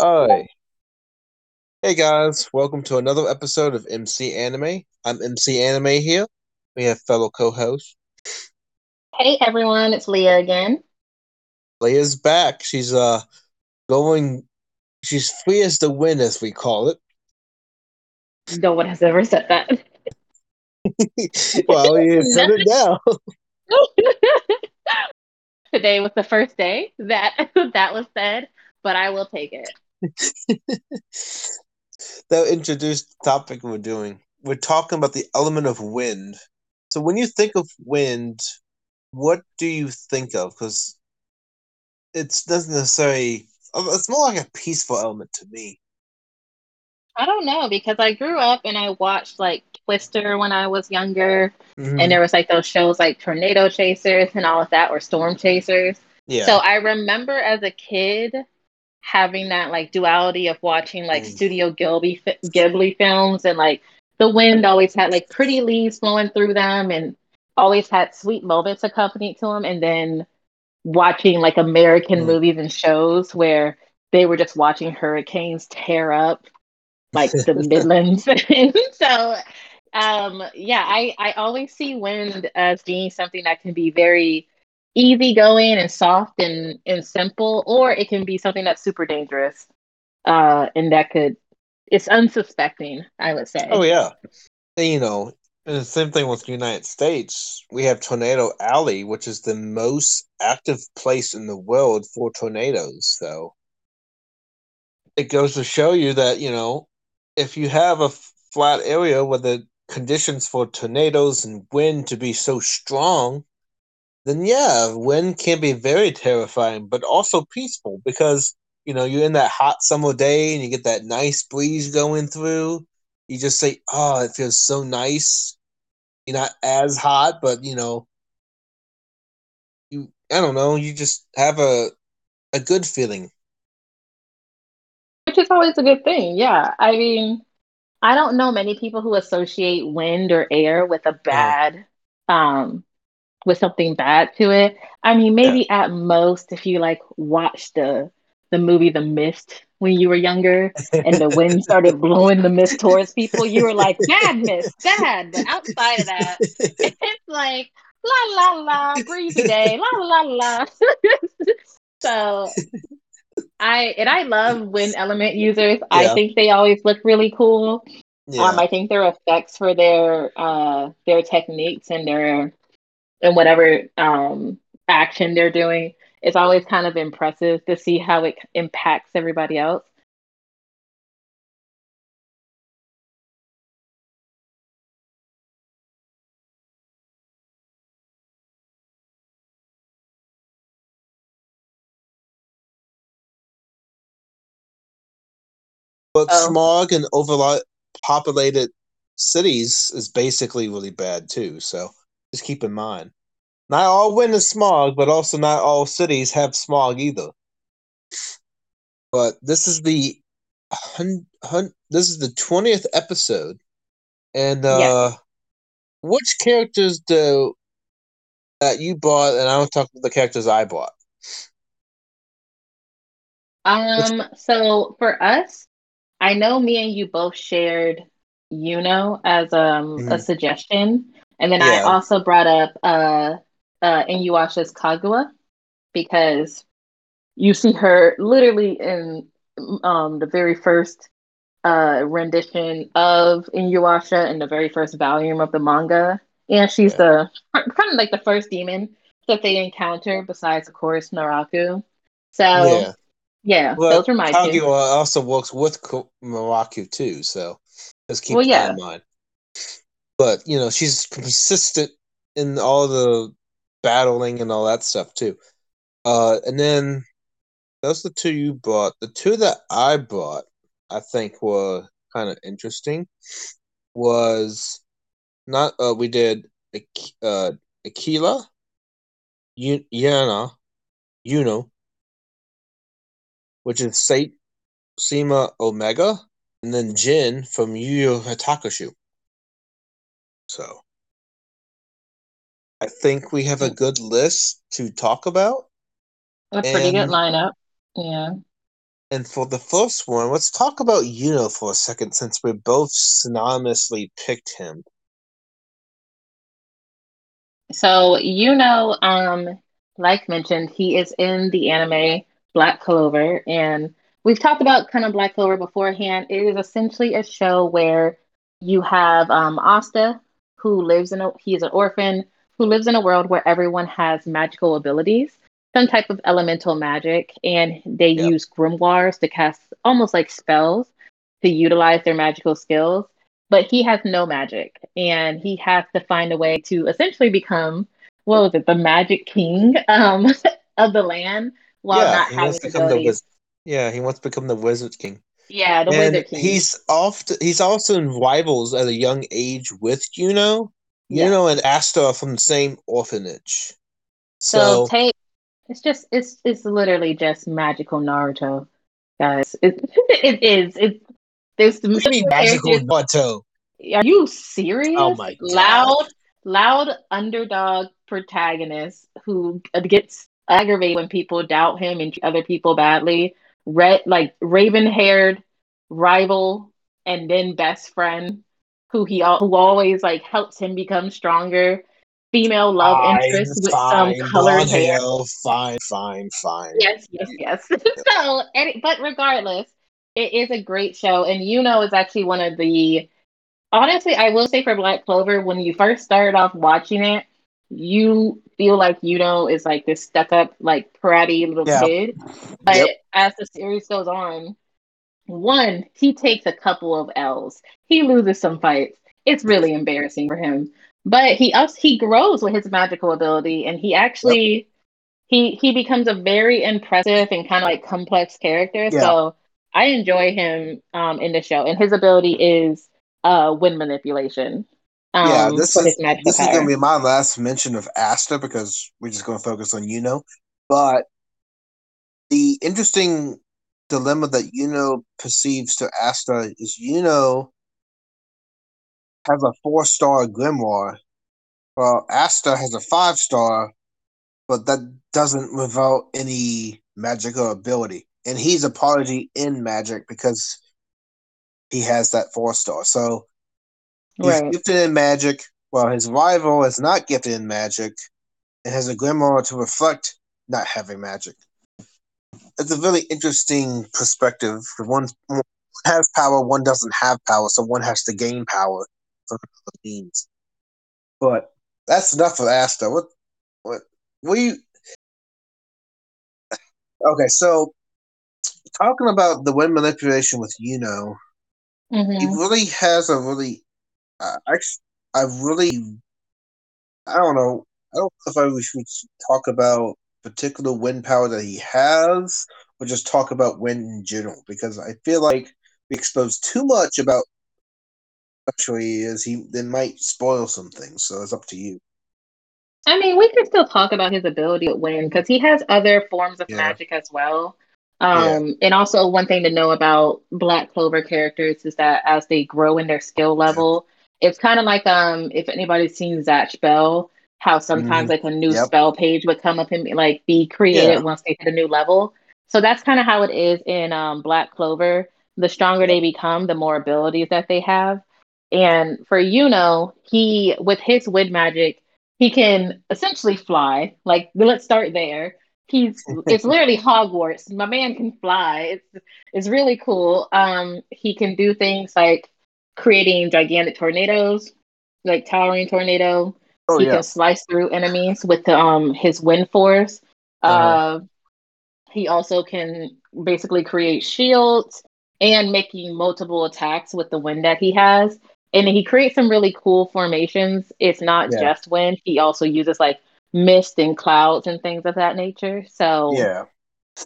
Alright. Hey guys, welcome to another episode of MC Anime. I'm MC Anime here. We have fellow co-host. Hey everyone, it's Leah again. Leah's back. She's uh going she's free as the wind as we call it. No one has ever said that. well, you said it now. Today was the first day that that was said, but I will take it. That introduced the topic we're doing. We're talking about the element of wind. So when you think of wind, what do you think of? Because it doesn't necessarily. It's more like a peaceful element to me. I don't know because I grew up and I watched like Twister when I was younger, mm-hmm. and there was like those shows like Tornado Chasers and all of that, or Storm Chasers. Yeah. So I remember as a kid having that like duality of watching like mm. Studio Ghibli Ghibli films and like the wind always had like pretty leaves flowing through them and always had sweet moments accompanied to them and then watching like American mm. movies and shows where they were just watching hurricanes tear up like the Midlands and so um yeah I I always see wind as being something that can be very easygoing and soft and, and simple, or it can be something that's super dangerous. Uh, and that could, it's unsuspecting, I would say. Oh, yeah. You know, the same thing with the United States. We have Tornado Alley, which is the most active place in the world for tornadoes. So it goes to show you that, you know, if you have a flat area where the conditions for tornadoes and wind to be so strong, then yeah, wind can be very terrifying, but also peaceful because you know you're in that hot summer day and you get that nice breeze going through. You just say, "Oh, it feels so nice." You're not as hot, but you know, you I don't know. You just have a a good feeling, which is always a good thing. Yeah, I mean, I don't know many people who associate wind or air with a bad. Um, with something bad to it. I mean, maybe yeah. at most if you like watched the the movie The Mist when you were younger and the wind started blowing the mist towards people, you were like, bad mist, bad. But outside of that, it's like la la la, breezy day, la la la. so I and I love wind element users. Yeah. I think they always look really cool. Yeah. Um, I think their effects for their uh their techniques and their and whatever um, action they're doing, it's always kind of impressive to see how it impacts everybody else. But oh. smog and overpopulated cities is basically really bad too. So just keep in mind. Not all wind is smog, but also not all cities have smog either. But this is the hun, hun, this is the twentieth episode, and uh, yes. which characters do that you bought? And I don't talk about the characters I bought. Um. Which, so for us, I know me and you both shared Yuno as um mm-hmm. a suggestion. And then yeah. I also brought up uh uh Inuyasha's Kaguya because you see her literally in um the very first uh rendition of Inuyasha in the very first volume of the manga. And she's yeah. the kind of like the first demon that they encounter besides of course Naraku. So yeah, yeah well, those are my Kaguya two. also works with Naraku too, so let's keep well, that yeah. in mind but you know she's consistent in all the battling and all that stuff too. Uh, and then those are the two you bought. The two that I bought, I think, were kind of interesting. Was not uh, we did uh, Aquila, Yuna, Yuno, which is Saint Seiya Omega, and then Jin from Yu Yu Hakusho. So I think we have a good list to talk about. A pretty and, good lineup. Yeah. And for the first one, let's talk about Yuno for a second since we both synonymously picked him. So Yuno, um, like mentioned, he is in the anime Black Clover, and we've talked about kind of Black Clover beforehand. It is essentially a show where you have um, Asta, who lives in a he's an orphan who lives in a world where everyone has magical abilities, some type of elemental magic, and they yep. use grimoires to cast almost like spells to utilize their magical skills. But he has no magic, and he has to find a way to essentially become what was it, the magic king um, of the land, while yeah, not having abilities. yeah, he wants to become the wizard king. Yeah, the and. He's often he's also in rivals at a young age with Yuno. Yeah. Yuno and Asta are from the same orphanage. So, so take it's just it's it's literally just magical Naruto, guys. It it is. It's there's the magical Naruto. Are you serious? Oh my god. Loud loud underdog protagonist who gets aggravated when people doubt him and other people badly. Red like raven haired rival and then best friend who he who always like helps him become stronger female love fine, interest with fine, some colored hair. Fine, fine, fine. Yes, yes, yes. so, any, but regardless, it is a great show, and you know, it's actually one of the. Honestly, I will say for Black Clover, when you first started off watching it, you feel like you know is like this stuck up, like pratty little yeah. kid. But yep. as the series goes on, one, he takes a couple of L's. He loses some fights. It's really embarrassing for him. But he us he grows with his magical ability and he actually yep. he he becomes a very impressive and kind of like complex character. Yeah. So I enjoy him um in the show and his ability is uh wind manipulation. Um, yeah, this is this is gonna be my last mention of Asta because we're just gonna focus on Yuno. But the interesting dilemma that Yuno perceives to Asta is Yuno has a four star grimoire. Well, Asta has a five star, but that doesn't without any magical ability. And he's a prodigy in magic because he has that four star. So he's right. gifted in magic, while his rival is not gifted in magic and has a grimoire to reflect not having magic. It's a really interesting perspective. One, one has power, one doesn't have power, so one has to gain power from other means. But that's enough of Asta. What what we Okay, so talking about the wind manipulation with Yuno, mm-hmm. he really has a really I I really I don't know I don't know if I should talk about particular wind power that he has or just talk about wind in general because I feel like we expose too much about actually is, he then might spoil some things. So it's up to you. I mean, we can still talk about his ability to win because he has other forms of yeah. magic as well. Um, yeah. And also, one thing to know about Black Clover characters is that as they grow in their skill level, yeah. It's kind of like um, if anybody's seen Zatch Bell, how sometimes mm like a new yep. spell page would come up and be, like be created once they hit a new level. So that's kind of how it is in um, Black Clover. The stronger they become, the more abilities that they have. And for Yuno, he with his wind magic, he can essentially fly. Like let's start there. He's it's literally Hogwarts. My man can fly. It's it's really cool. Um, he can do things like creating gigantic tornadoes, like towering tornado. Oh, he yeah. can slice through enemies with the, um his wind force. Uh-huh. Uh, he also can basically create shields and making multiple attacks with the wind that he has and he creates some really cool formations. It's not yeah. just wind; he also uses like mist and clouds and things of that nature. So yeah,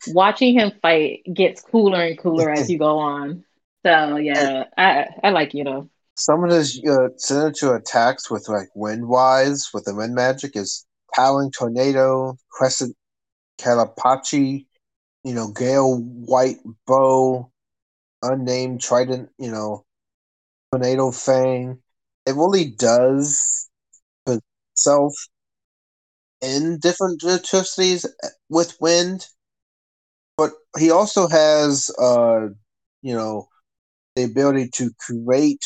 watching him fight gets cooler and cooler as you go on. So yeah, I I like you know. Some of his uh, signature attacks with like wind wise with the wind magic is Howling Tornado, Crescent Kamaitachi, you know, Gale White Bow, Unnamed Trident, you know, Tornado Fang. It really does put itself in different electricities with wind. But he also has uh you know the ability to create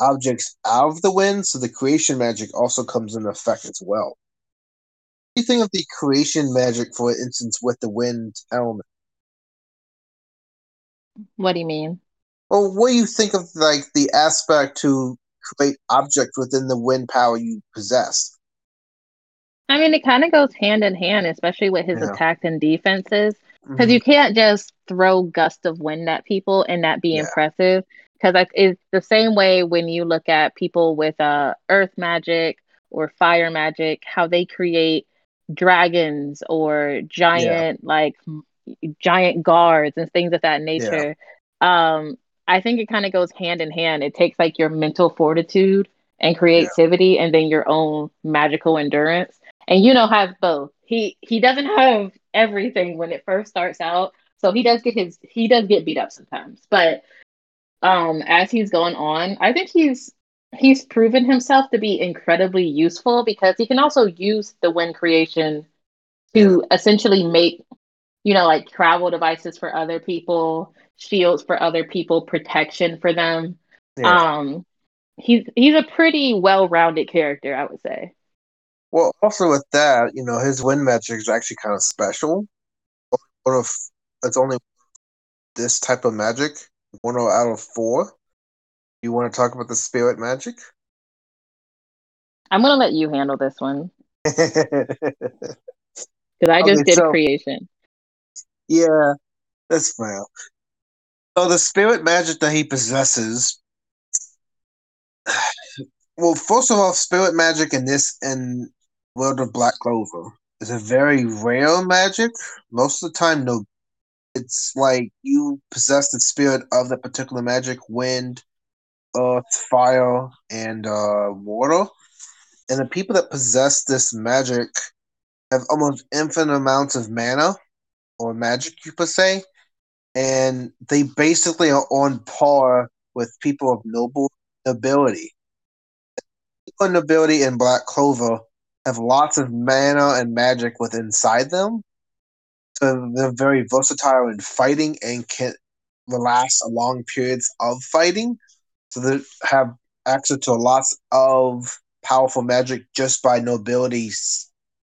objects out of the wind, so the creation magic also comes into effect as well. What do you think of the creation magic, for instance, with the wind element? What do you mean? Well, what do you think of like the aspect to create objects within the wind power you possess? I mean, it kind of goes hand in hand, especially with his yeah. attacks and defenses, because mm-hmm. you can't just throw gusts of wind at people and that be yeah. impressive. Because it's the same way when you look at people with uh, earth magic or fire magic, how they create dragons or giant yeah. like giant guards and things of that nature. Um, I think it kind of goes hand in hand. It takes like your mental fortitude and creativity and then your own magical endurance and you know have both. He he doesn't have everything when it first starts out, so he does get his he does get beat up sometimes. But um, as he's going on, I think he's he's proven himself to be incredibly useful because he can also use the wind creation to essentially make you know like travel devices for other people shields for other people protection for them yeah. um he's he's a pretty well-rounded character i would say well, also with that, you know, his wind magic is actually kind of special. One of it's only this type of magic, one out of four. You want to talk about the spirit magic? I'm gonna let you handle this one because I just okay, did so, creation. Yeah, that's fair. So the spirit magic that he possesses well, first of all, spirit magic in this and World of Black Clover is a very rare magic. Most of the time, no. It's like you possess the spirit of the particular magic wind, earth, fire, and uh, water. And the people that possess this magic have almost infinite amounts of mana or magic, you could say. And they basically are on par with people of noble nobility. People of Nobility in Black Clover have lots of mana and magic within inside them. They're very versatile in fighting and can last long periods of fighting. So they have access to lots of powerful magic just by nobility's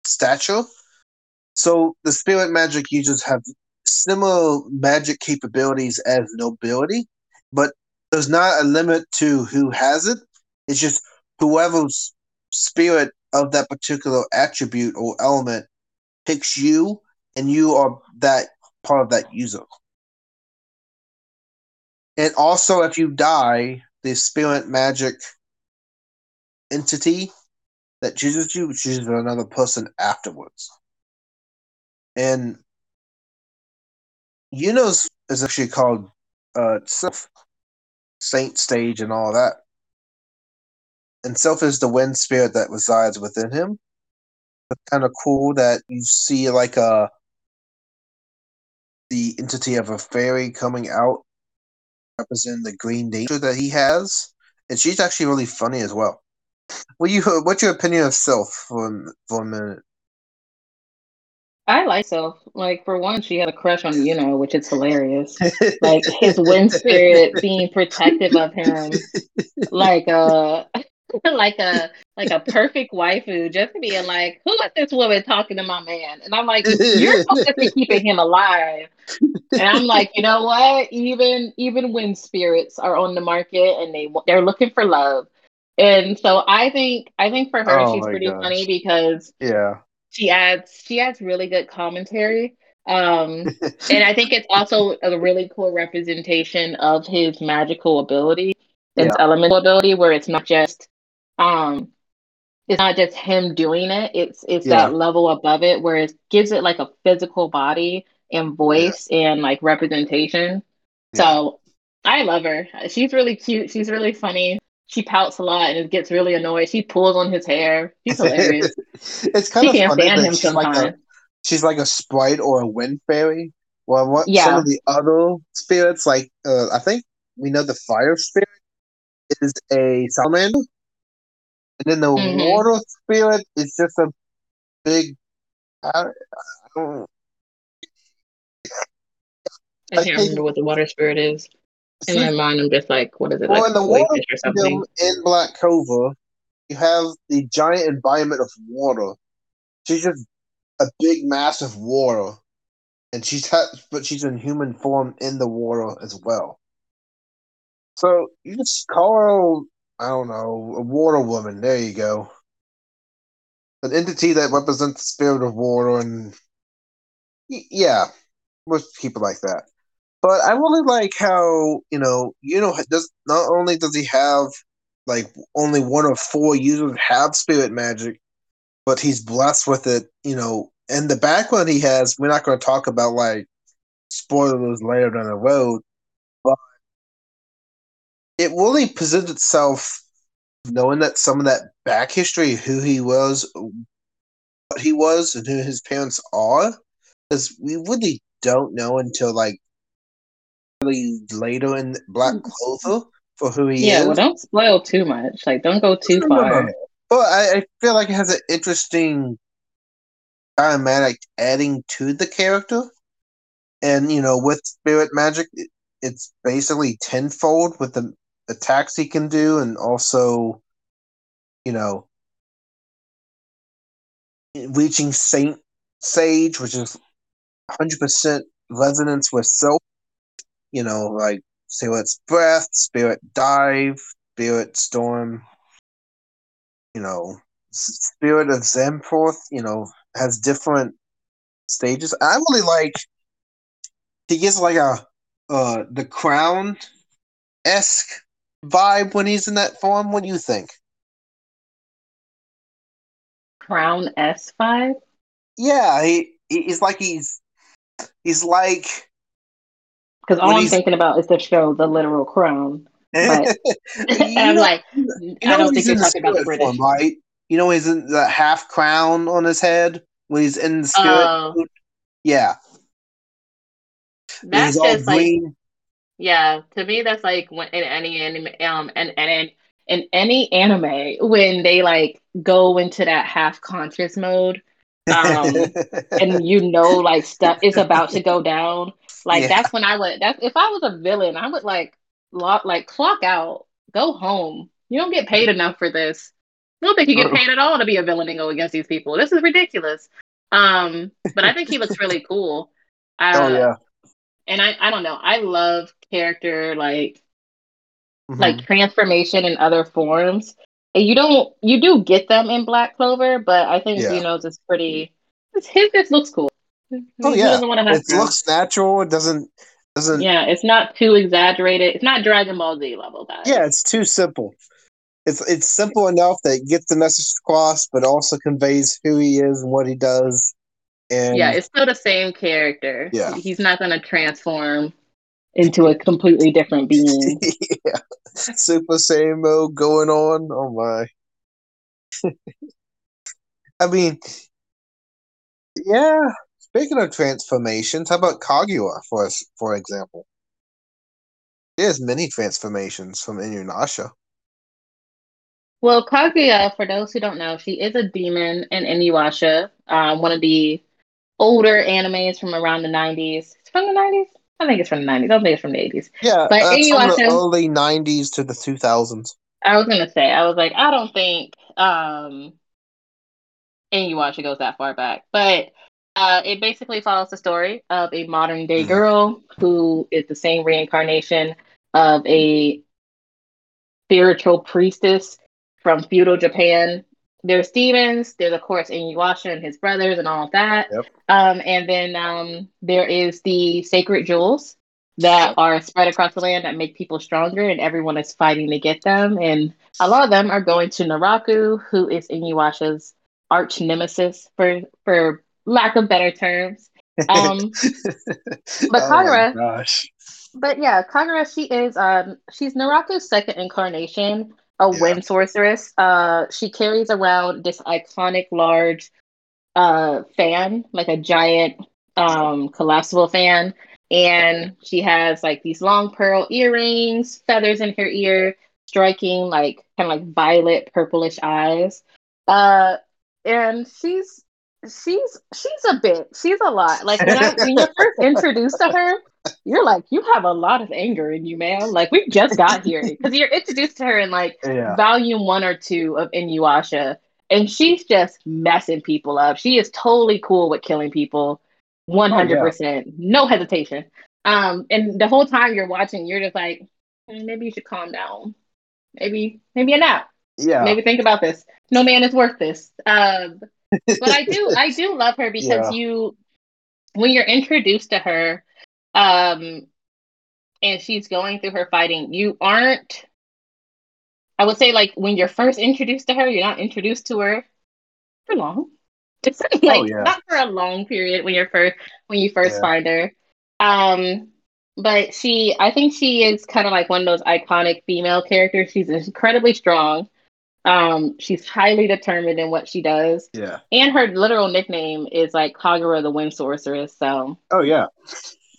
stature. So the spirit magic users have similar magic capabilities as nobility, but there's not a limit to who has it. It's just whoever's spirit of that particular attribute or element picks you, and you are that part of that user. And also, if you die, the spirit magic entity that chooses you chooses another person afterwards. And Yunos is actually called uh, Saint Stage and all that and Sylph is the wind spirit that resides within him. It's kind of cool that you see like a the entity of a fairy coming out, representing the green danger that he has, and she's actually really funny as well. What you? What's your opinion of Sylph for for a minute? I like Sylph. Like for one, she had a crush on you know, which is hilarious. like his wind spirit being protective of him, like uh like a like a perfect waifu, just being like, "Who is this woman talking to my man?" And I'm like, "You're supposed to be keeping him alive." And I'm like, you know what? Even even when spirits are on the market and they they're looking for love, and so I think I think for her oh she's pretty gosh. funny because yeah, she adds she adds really good commentary. Um, and I think it's also a really cool representation of his magical ability, his yeah. elemental ability, where it's not just um it's not just him doing it it's it's yeah. that level above it where it gives it like a physical body and voice yeah. and like representation. Yeah. so i love her. She's really cute. She's really funny. She pouts a lot and it gets really annoyed. She pulls on his hair. She's hilarious. it's kind she of can't stand him she's like, a, she's like a sprite or a wind fairy. Well what yeah. some of the other spirits like uh, i think we know the fire spirit is a salamander and then the mm-hmm. water spirit is just a big. I, I I can't I remember what the water spirit is. In my mind, I'm just like, what is it? Well, like in the water or something? in Black Clover, you have the giant environment of water. She's just a big mass of water, and she's ha- but she's in human form in the water as well. So you just call her, I don't know, a water woman. There you go. An entity that represents the spirit of water, and yeah, most people like that. But I really like how you know, you know, does not only does he have like only one of four users have spirit magic, but he's blessed with it. You know, and the background he has, we're not going to talk about like spoilers later down the road, it really presents itself knowing that some of that back history, who he was, what he was, and who his parents are, because we really don't know until like really later in Black mm. Clover for who he yeah, is. Yeah, well, don't spoil too much. Like, don't go too far. But I, I, feel like it has an interesting dynamic adding to the character, and you know, with spirit magic, it, it's basically tenfold with the attacks he can do, and also, you know, reaching Saint Sage, which is hundred percent resonance with Sylph you know, like Spirit's Breath, Spirit Dive, Spirit Storm, you know, Spirit of Zanthorf, you know, has different stages. I really like he gets like a uh the crown esque vibe when he's in that form. What do you think? Crown S vibe? Yeah, he he's like he's he's like because all I'm thinking about is the show, The Literal Crown. But I'm know, like, you I don't think you're talking about the British, form, right? You know, he's in the half crown on his head when he's in the spirit. Uh, yeah, that's just like, yeah. To me, that's like when in any anime, um, and and in any anime when they like go into that half conscious mode um, and you know like stuff is about to go down like yeah. that's when i would that's if i was a villain i would like lock like clock out go home. You don't get paid enough for this. I don't think you get paid at all to be a villain and go against these people. This is ridiculous. Um but i think he looks really cool. Uh, oh yeah and i i don't know i love character like mm-hmm. like transformation in other forms And you don't you do get them in Black Clover, but I think yeah. Xenos is pretty. his just looks cool. Oh yeah, it looks natural. It doesn't doesn't. Yeah, it's not too exaggerated. It's not Dragon Ball Z level, guys. Yeah, it's too simple. It's it's simple enough that it gets the message across, but also conveys who he is and what he does. And yeah, it's still the same character. Yeah, he's not going to transform into a completely different being. yeah. Super Saiyan mode going on. Oh my. I mean, yeah. Speaking of transformations, how about Kaguya for us, for example? There's many transformations from Inuyasha. Well, Kaguya, for those who don't know, she is a demon in Inuyasha, um, one of the older animes from around the 90s. It's from the 90s? I think it's from the 90s. I don't think it's from the 80s. Yeah, but uh, from the early 90s to the 2000s. I was gonna say, I was like, I don't think um Inuyasha goes that far back, but uh, it basically follows the story of a modern day mm. girl who is the same reincarnation of a spiritual priestess from feudal Japan there's Stevens, There's of course Inuyasha and his brothers and all of that. Yep. Um, and then um, there is the sacred jewels that are spread across the land that make people stronger, and everyone is fighting to get them. And a lot of them are going to Naraku, who is Inuyasha's arch nemesis, for for lack of better terms. Um, but oh Kagura, gosh. but yeah, Kagura, she is um, she's Naraku's second incarnation a yeah. wind sorceress. Uh, she carries around this iconic large uh, fan, like a giant um, collapsible fan. And she has like these long pearl earrings, feathers in her ear, striking like kind of like violet purplish eyes. Uh, and she's she's she's a bit. She's a lot. Like when, I, when you're first introduced to her, you're like, you have a lot of anger in you, man. Like we just got here because you're introduced to her in like yeah. volume one or two of Inuyasha, and she's just messing people up. She is totally cool with killing people, one hundred percent, no hesitation. Um, and the whole time you're watching, you're just like, hey, maybe you should calm down. Maybe, maybe a nap. Yeah. Maybe think about this. No man is worth this. Um, but I do, I do love her because yeah. you, when you're introduced to her, um, and she's going through her fighting, you aren't. I would say, like when you're first introduced to her, you're not introduced to her for long. It's like oh, yeah. not for a long period when you're first when you first yeah. find her. Um, but she, I think she is kind of like one of those iconic female characters. She's incredibly strong. Um, she's highly determined in what she does. Yeah. And her literal nickname is like Kagura the Wind Sorceress. So. Oh yeah.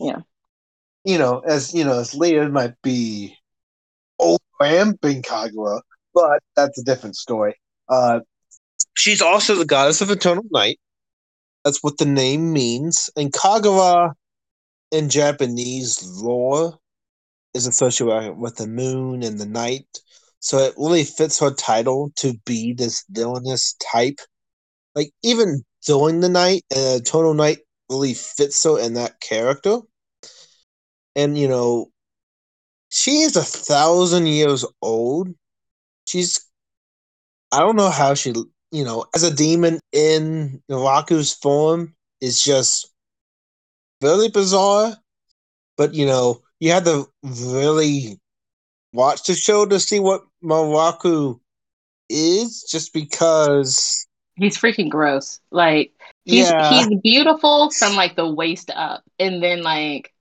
Yeah. You know, as you know, as Leah might be old ramping Kagura, but that's a different story. Uh, she's also the goddess of eternal night. That's what the name means. And Kagura in Japanese lore is associated with the moon and the night. So it really fits her title to be this villainous type. Like even during the night, uh, Total Night really fits her in that character. And you know, she is a thousand years old. She's I don't know how she you know, as a demon Naraku's form is just really bizarre. But you know, you had to really watch the show to see what Naraku is, just because he's freaking gross. Like he's yeah. he's beautiful from like the waist up, and then like,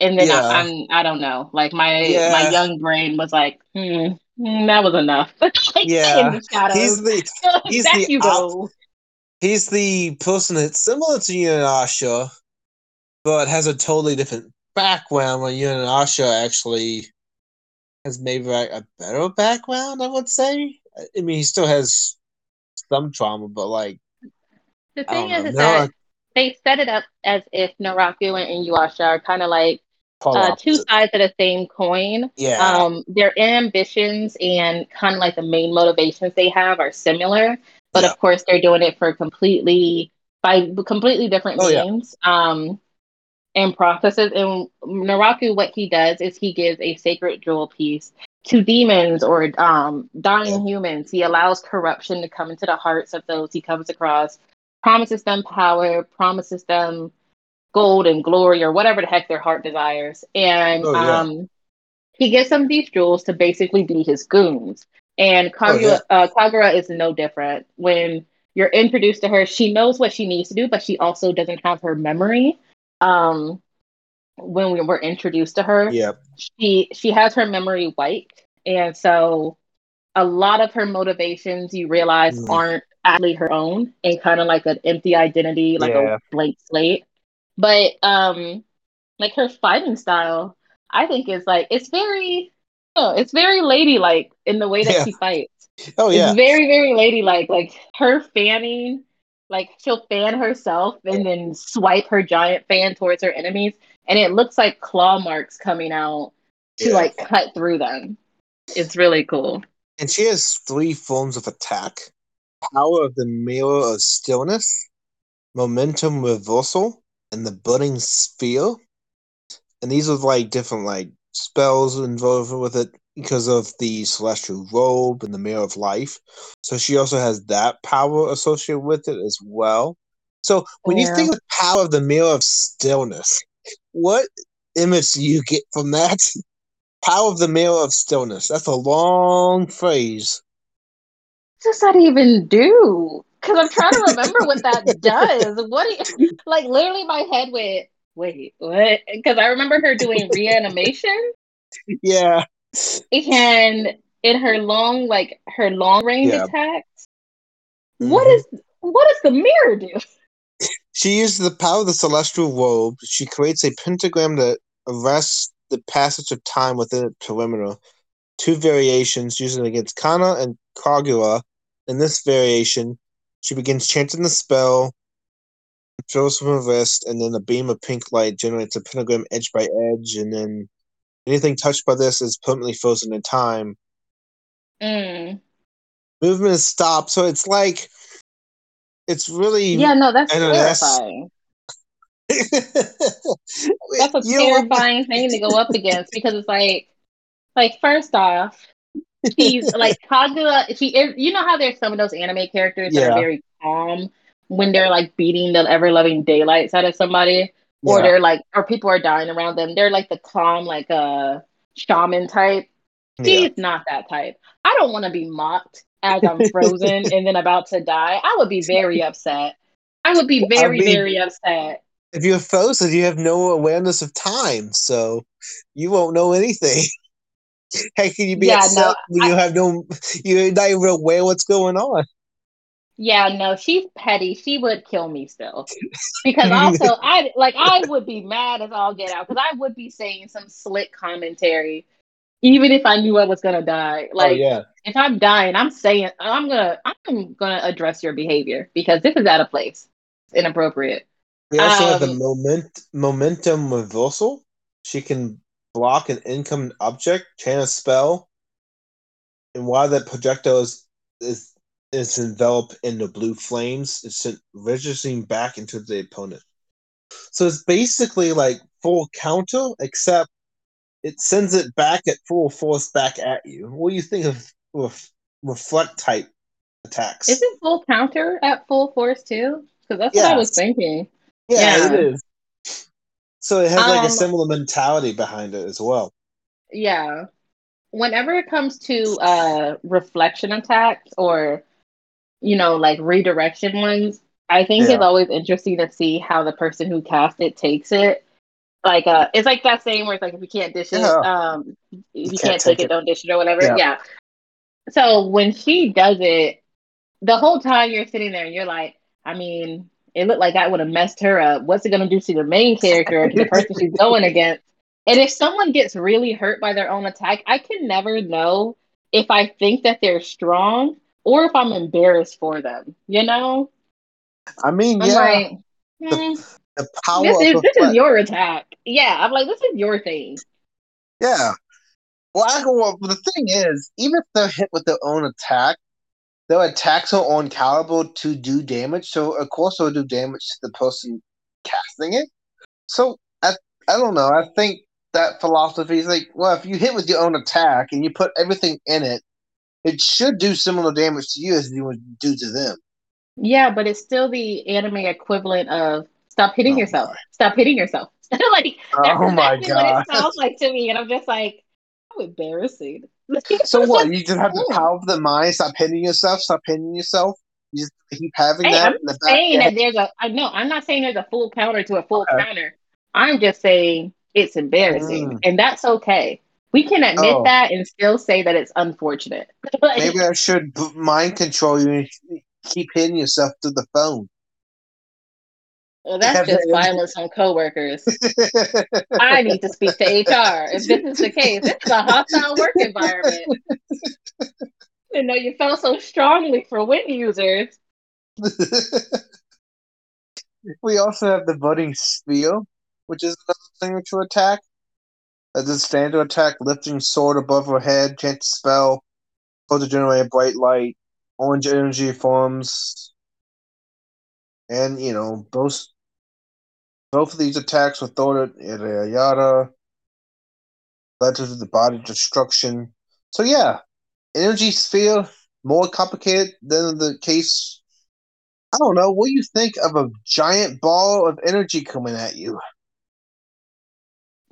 and then yeah. I, am I don't know. Like my yeah. my young brain was like, hmm, hmm that was enough. like, yeah, he's the he's the you. Op- he's the person that's similar to Inuyasha, but has a totally different background. When Inuyasha actually has maybe like a better background, I would say. I mean, he still has some trauma, but like the thing is, is that they set it up as if Naraku and Inuyasha are kind of like uh, two sides of the same coin. Yeah. Um, their ambitions and kind of like the main motivations they have are similar, but yeah. of course they're doing it for completely by completely different oh, means. Yeah. Um, and processes. And Naraku, what he does is he gives a sacred jewel piece to demons or um, dying humans. He allows corruption to come into the hearts of those he comes across, promises them power, promises them gold and glory or whatever the heck their heart desires. And oh, yeah. um, he gives them these jewels to basically be his goons. And Kagura, oh, yeah. uh, Kagura is no different. When you're introduced to her, she knows what she needs to do, but she also doesn't have her memory um when we were introduced to her yeah she she has her memory wiped and so a lot of her motivations you realize mm. aren't actually her own and kind of like an empty identity like yeah. a blank slate but um like her fighting style i think is like it's very oh, it's very ladylike in the way that yeah. she fights oh yeah it's very very ladylike like her fanning like she'll fan herself and then swipe her giant fan towards her enemies, and it looks like claw marks coming out to yeah. like cut through them. It's really cool. And she has three forms of attack: power of the mirror of stillness, momentum reversal, and the burning sphere. And these are like different like spells involved with it because of the celestial robe and the mirror of life. So she also has that power associated with it as well. So when yeah. you think of the power of the mirror of stillness, what image do you get from that? Power of the mirror of stillness. That's a long phrase. What does that even do? Because I'm trying to remember what that does. What do you, like literally my head went, wait, what? Because I remember her doing reanimation. Yeah and in her long, like her long range yeah. attacks, mm-hmm. what is what does the mirror do? She uses the power of the celestial robe. She creates a pentagram that arrests the passage of time within its perimeter. Two variations using against Kanna and Kagura. In this variation, She begins chanting the spell, throws from her wrist, and then a beam of pink light generates a pentagram edge by edge, and then anything touched by this is permanently frozen in time. Mm. Movement is stopped, so it's like it's really yeah. No, that's terrifying. that's a terrifying thing to go up against because it's like, like first off, she's like Kaguya. She is. You know how there's some of those anime characters yeah. that are very calm when they're like beating the ever loving daylights out of somebody, or they're like, or people are dying around them. They're like the calm, like a uh, shaman type. She's yeah. not that type. I don't want to be mocked as I'm frozen and then about to die. I would be very upset. I would be very, I mean, very upset. If you're frozen, you have no awareness of time, so you won't know anything. How can you be yeah, upset no, when I, you have no? You're not even aware what's going on. Yeah, no, she's petty. She would kill me still, because also I like I would be mad as all get out because I would be saying some slick commentary, even if I knew I was gonna die. Oh, like, oh, yeah. if I'm dying, I'm saying I'm gonna I'm gonna address your behavior because this is out of place, it's inappropriate. We also um, have the um, moment momentum reversal. She can block an incoming object, chain a spell, and while that projectile is, is, is enveloped in the blue flames, it's registering back into the opponent. So it's basically like full counter, except it sends it back at full force back at you. What do you think of ref- reflect type attacks? Is it full counter at full force too? Because that's yes. what I was thinking. Yeah, yeah, it is. So it has like um, a similar mentality behind it as well. Yeah. Whenever it comes to uh reflection attacks or you know, like redirection ones, I think yeah. it's always interesting to see how the person who cast it takes it. Like uh it's like that saying where it's like if you can't dish it, yeah. um if you, you can't, can't, take it, it, don't dish it or whatever. Yeah. yeah. So when she does it, the whole time you're sitting there and you're like, I mean, it looked like that would have messed her up. What's it going to do to the main character to the person she's going against? And if someone gets really hurt by their own attack, I can never know if I think that they're strong or if I'm embarrassed for them. You know? I mean, I'm yeah. Like, the, hmm, the, power. This, is, this is your attack. Yeah, I'm like, this is your thing. Yeah. Well, I, well, the thing is, even if they're hit with their own attack, their attacks are on caliber to do damage, so of course it'll do damage to the person casting it. So I I don't know. I think that philosophy is like, well, if you hit with your own attack and you put everything in it, it should do similar damage to you as you would do to them. Yeah, but it's still the anime equivalent of stop hitting oh yourself. Stop hitting yourself. like oh my god, what it sounds like to me, and I'm just like, how embarrassing so what? You just have the power of the mind. Stop hitting yourself. Stop hitting yourself. You just keep having hey, that. I'm in the saying that there's a. I know. I'm not saying there's a full counter to a full okay. counter. I'm just saying it's embarrassing, mm. and that's okay. We can admit oh. that and still say that it's unfortunate. like, Maybe I should mind control you and keep hitting yourself to the phone. Well, that's just violence on coworkers. I need to speak to HR. If this is the case, it's a hostile work environment. You know, you felt so strongly for wind users. we also have the burning sphere, which is another signature attack. As a standard attack, lifting sword above her head, chant spell, cause to generate a bright light, orange energy forms, and you know both both of these attacks were thwarted yada yada led to the body destruction. So yeah, energy sphere more complicated than the case. I don't know. What do you think of a giant ball of energy coming at you?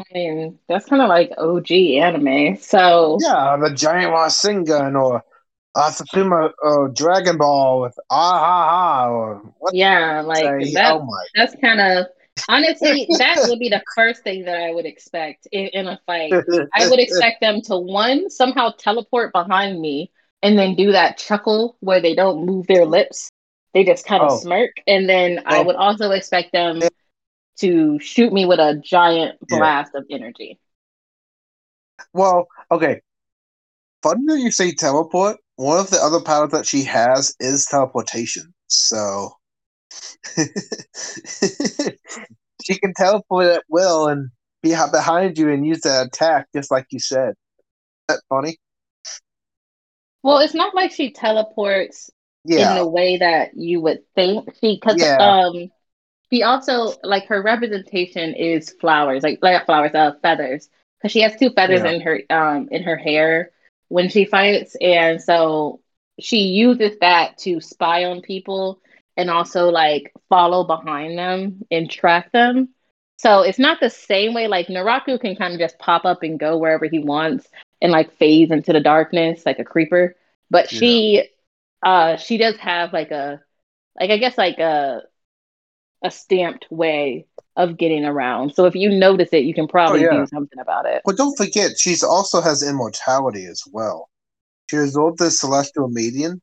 I mean, that's kind of like OG anime. So yeah, the giant Rasengan or Asuma uh, Dragon Ball with ah ha ha or what? Yeah, like that, oh that's kind of honestly that would be the first thing that I would expect in, in a fight. I would expect them to one somehow teleport behind me and then do that chuckle where they don't move their lips. They just kind of oh. smirk, and then oh. I would also expect them to shoot me with a giant blast yeah. of energy. Well, okay. Funny that you say teleport one of the other powers that she has is teleportation. So she can teleport at will and be behind you and use that attack just like you said. Isn't that funny? Well, it's not like she teleports yeah. in the way that you would think. She because yeah. um she also like her representation is flowers, like like flowers, uh, feathers, because she has two feathers yeah. in her um in her hair when she fights, and so she uses that to spy on people and also like follow behind them and track them. So it's not the same way like Naraku can kind of just pop up and go wherever he wants and like phase into the darkness like a creeper. But yeah. she uh she does have like a like I guess like a a stamped way of getting around. So if you notice it, you can probably oh, yeah. do something about it. Well, don't forget, she's also has immortality as well. She absorbed the celestial maiden.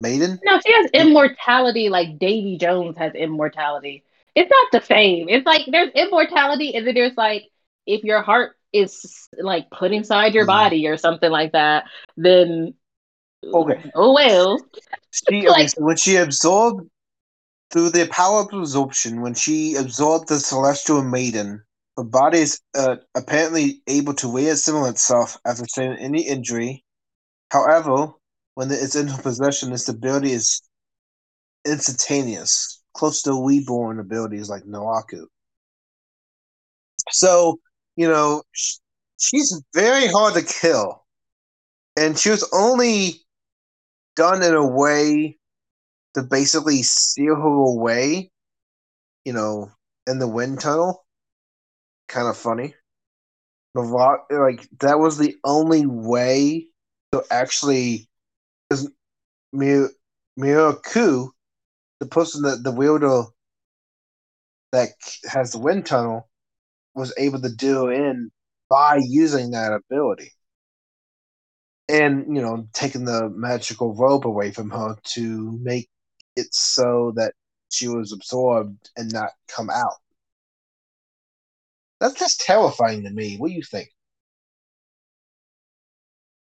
Maiden? No, she has immortality like Davy Jones has immortality. It's not the same. It's like there's immortality, and then there's like if your heart is like put inside your mm. body or something like that, then okay. Oh well. She like, when she absorbed through the power of absorption, when she absorbed the celestial maiden, her body is uh, apparently able to reassemble itself after sustaining any injury. However, when it's in her possession, its ability is instantaneous, close to reborn abilities like Naraku. So, you know, she's very hard to kill. And she was only done in a way to basically seal her away, you know, in the wind tunnel. Kind of funny. The rock, like that was the only way to actually, because Miroku, the person that the wielder that has the wind tunnel, was able to do in by using that ability and you know taking the magical robe away from her to make it so that she was absorbed and not come out. That's just terrifying to me. What do you think?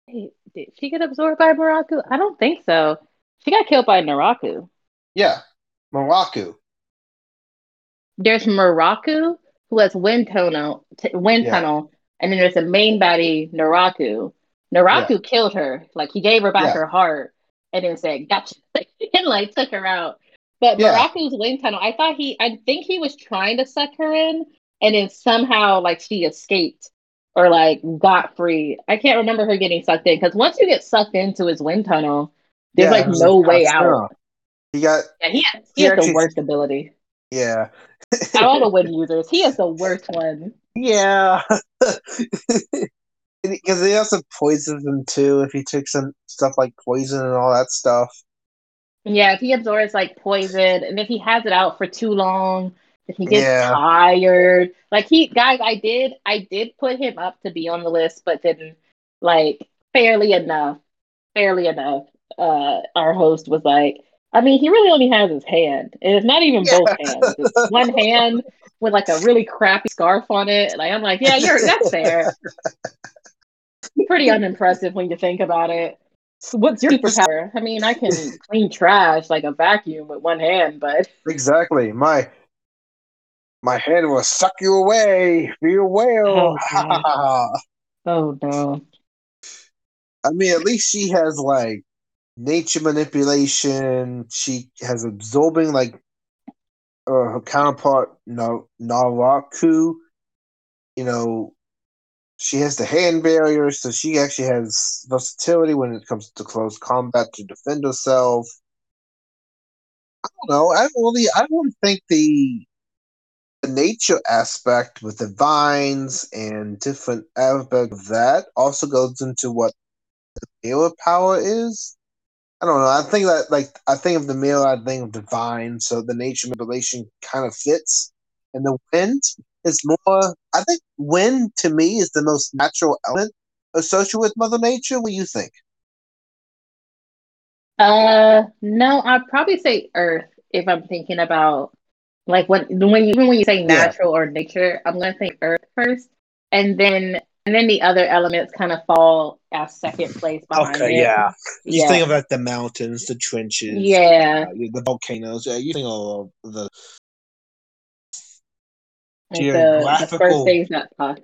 Hey, did she get absorbed by Maraku? I don't think so. She got killed by Naraku. Yeah, Maraku. There's Maraku who has wind tunnel, t- wind yeah. tunnel, and then there's a main body Naraku. Naraku yeah. killed her. Like he gave her back yeah. her heart, and then said, "Gotcha," and like took her out. But yeah. Maraku's wind tunnel, I thought he, I think he was trying to suck her in, and then somehow like she escaped or like got free. I can't remember her getting sucked in because once you get sucked into his wind tunnel, there's yeah, like no way out. He got yeah, he has, he, he has actually, the worst ability. Yeah. all the wind users, he is the worst one. Yeah. because they also poisoned him too if he took some stuff like poison and all that stuff. Yeah, if he absorbs like poison, and if he has it out for too long, if he gets yeah. tired, like he guys, I did, I did put him up to be on the list, but didn't like fairly enough, fairly enough. Uh, our host was like, I mean, he really only has his hand, and it's not even yeah. both hands. It's one hand with like a really crappy scarf on it. Like I'm like, yeah, you're that's fair. pretty unimpressive when you think about it. What's your superpower? I mean, I can clean trash like a vacuum with one hand, but exactly my my hand will suck you away. Be a whale. Oh, oh no. I mean, at least she has like nature manipulation. She has absorbing like uh, her counterpart Naraku. You know, she has the hand barrier, so she actually has versatility when it comes to close combat to defend herself. I don't know. I really, I don't think the the nature aspect with the vines and different aspects of that also goes into what the mirror power is. I don't know. I think that like I think of the mirror, I think of the vine, so the nature manipulation kind of fits. And the wind is more. I think wind to me is the most natural element associated with Mother Nature. What do you think? Uh, no, I'd probably say Earth if I'm thinking about like when when even when you say natural yeah. or nature, I'm gonna think Earth first, and then and then the other elements kind of fall as second place behind okay, it. yeah. You yeah. think about the mountains, the trenches, yeah, uh, the volcanoes. Yeah, you think of the like geographical the, the first things that pop.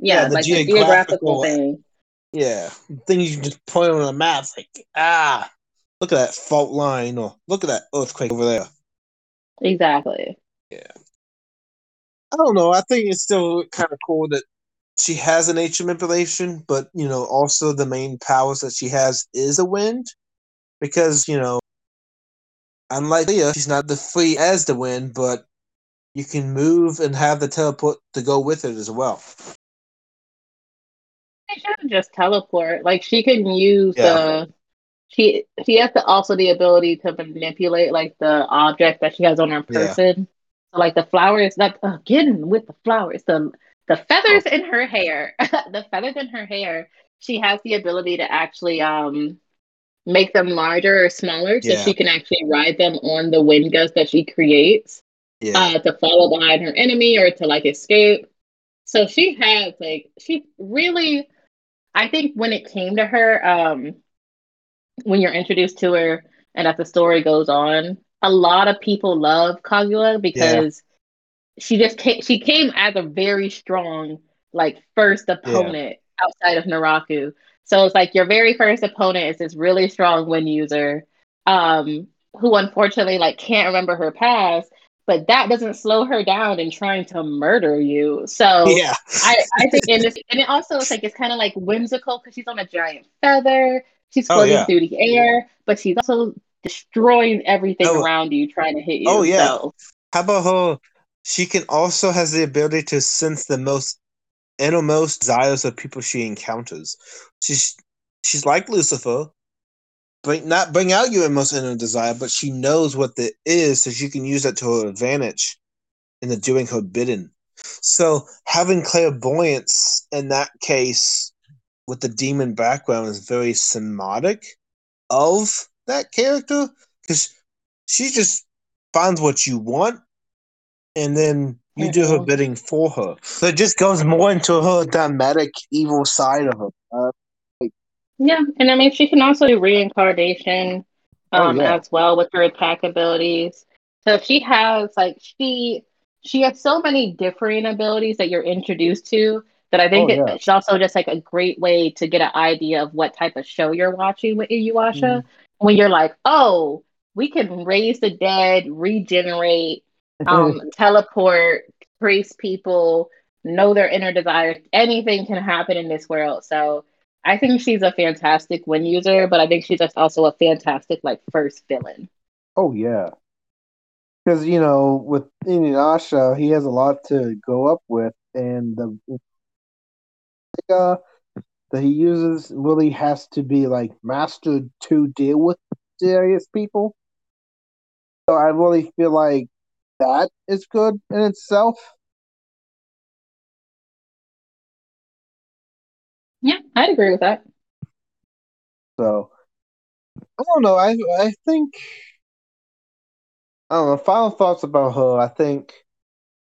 Yeah, yeah the like geographical, the geographical thing. Yeah, things you just point on a map. like ah, look at that fault line, or look at that earthquake over there. Exactly. Yeah. I don't know. I think it's still kind of cool that she has a nature manipulation, but you know, also the main powers that she has is a wind, because you know, unlike Leah, she's not the free as the wind, but you can move and have the teleport to go with it as well. She shouldn't just teleport. Like she can use yeah. the she she has the, also the ability to manipulate like the object that she has on her person. Yeah. So, like the flowers, like again with the flowers, the the feathers in her hair, the feathers in her hair. She has the ability to actually um make them larger or smaller, so yeah. she can actually ride them on the wind gust that she creates. Yeah. Uh, to follow behind her enemy or to like escape. So she has like she really I think when it came to her, um, when you're introduced to her and as the story goes on, a lot of people love Kaguya because yeah. she just came, she came as a very strong like first opponent yeah. outside of Naraku. So it's like your very first opponent is this really strong wind user, um, who unfortunately like can't remember her past, but that doesn't slow her down in trying to murder you. So yeah, I, I think in this, and it also it's like it's kind of like whimsical because she's on a giant feather. She's oh, floating oh, yeah. through the air, but she's also destroying everything oh. around you, trying to hit you. Oh yeah. So. How about her? She can also has the ability to sense the most innermost desires of people she encounters. She's she's like Lucifer, bring not bring out your most inner desire, but she knows what that is, so she can use that to her advantage in the doing her bidding. So having clairvoyance in that case with the demon background is very symbiotic of that character because she just finds what you want and then you do her bidding for her. So it just goes more into her dramatic evil side of her. Uh, yeah, and I mean she can also do reincarnation oh, um, oh, yeah. as well with her attack abilities. So she has like she she has so many differing abilities that you're introduced to that I think oh, yeah. it's also just like a great way to get an idea of what type of show you're watching with Inuyasha. Mm. When you're like, oh, we can raise the dead, regenerate, um, teleport, trace people, know their inner desires. Anything can happen in this world. So I think she's a fantastic win user, but I think she's just also a fantastic like first villain. Oh yeah. Because you know, with Inuyasha, he has a lot to go up with, and the uh, that he uses really has to be like mastered to deal with serious people. So I really feel like that is good in itself. Yeah, I'd agree with that. So I don't know. I I think I don't know. Final thoughts about her. I think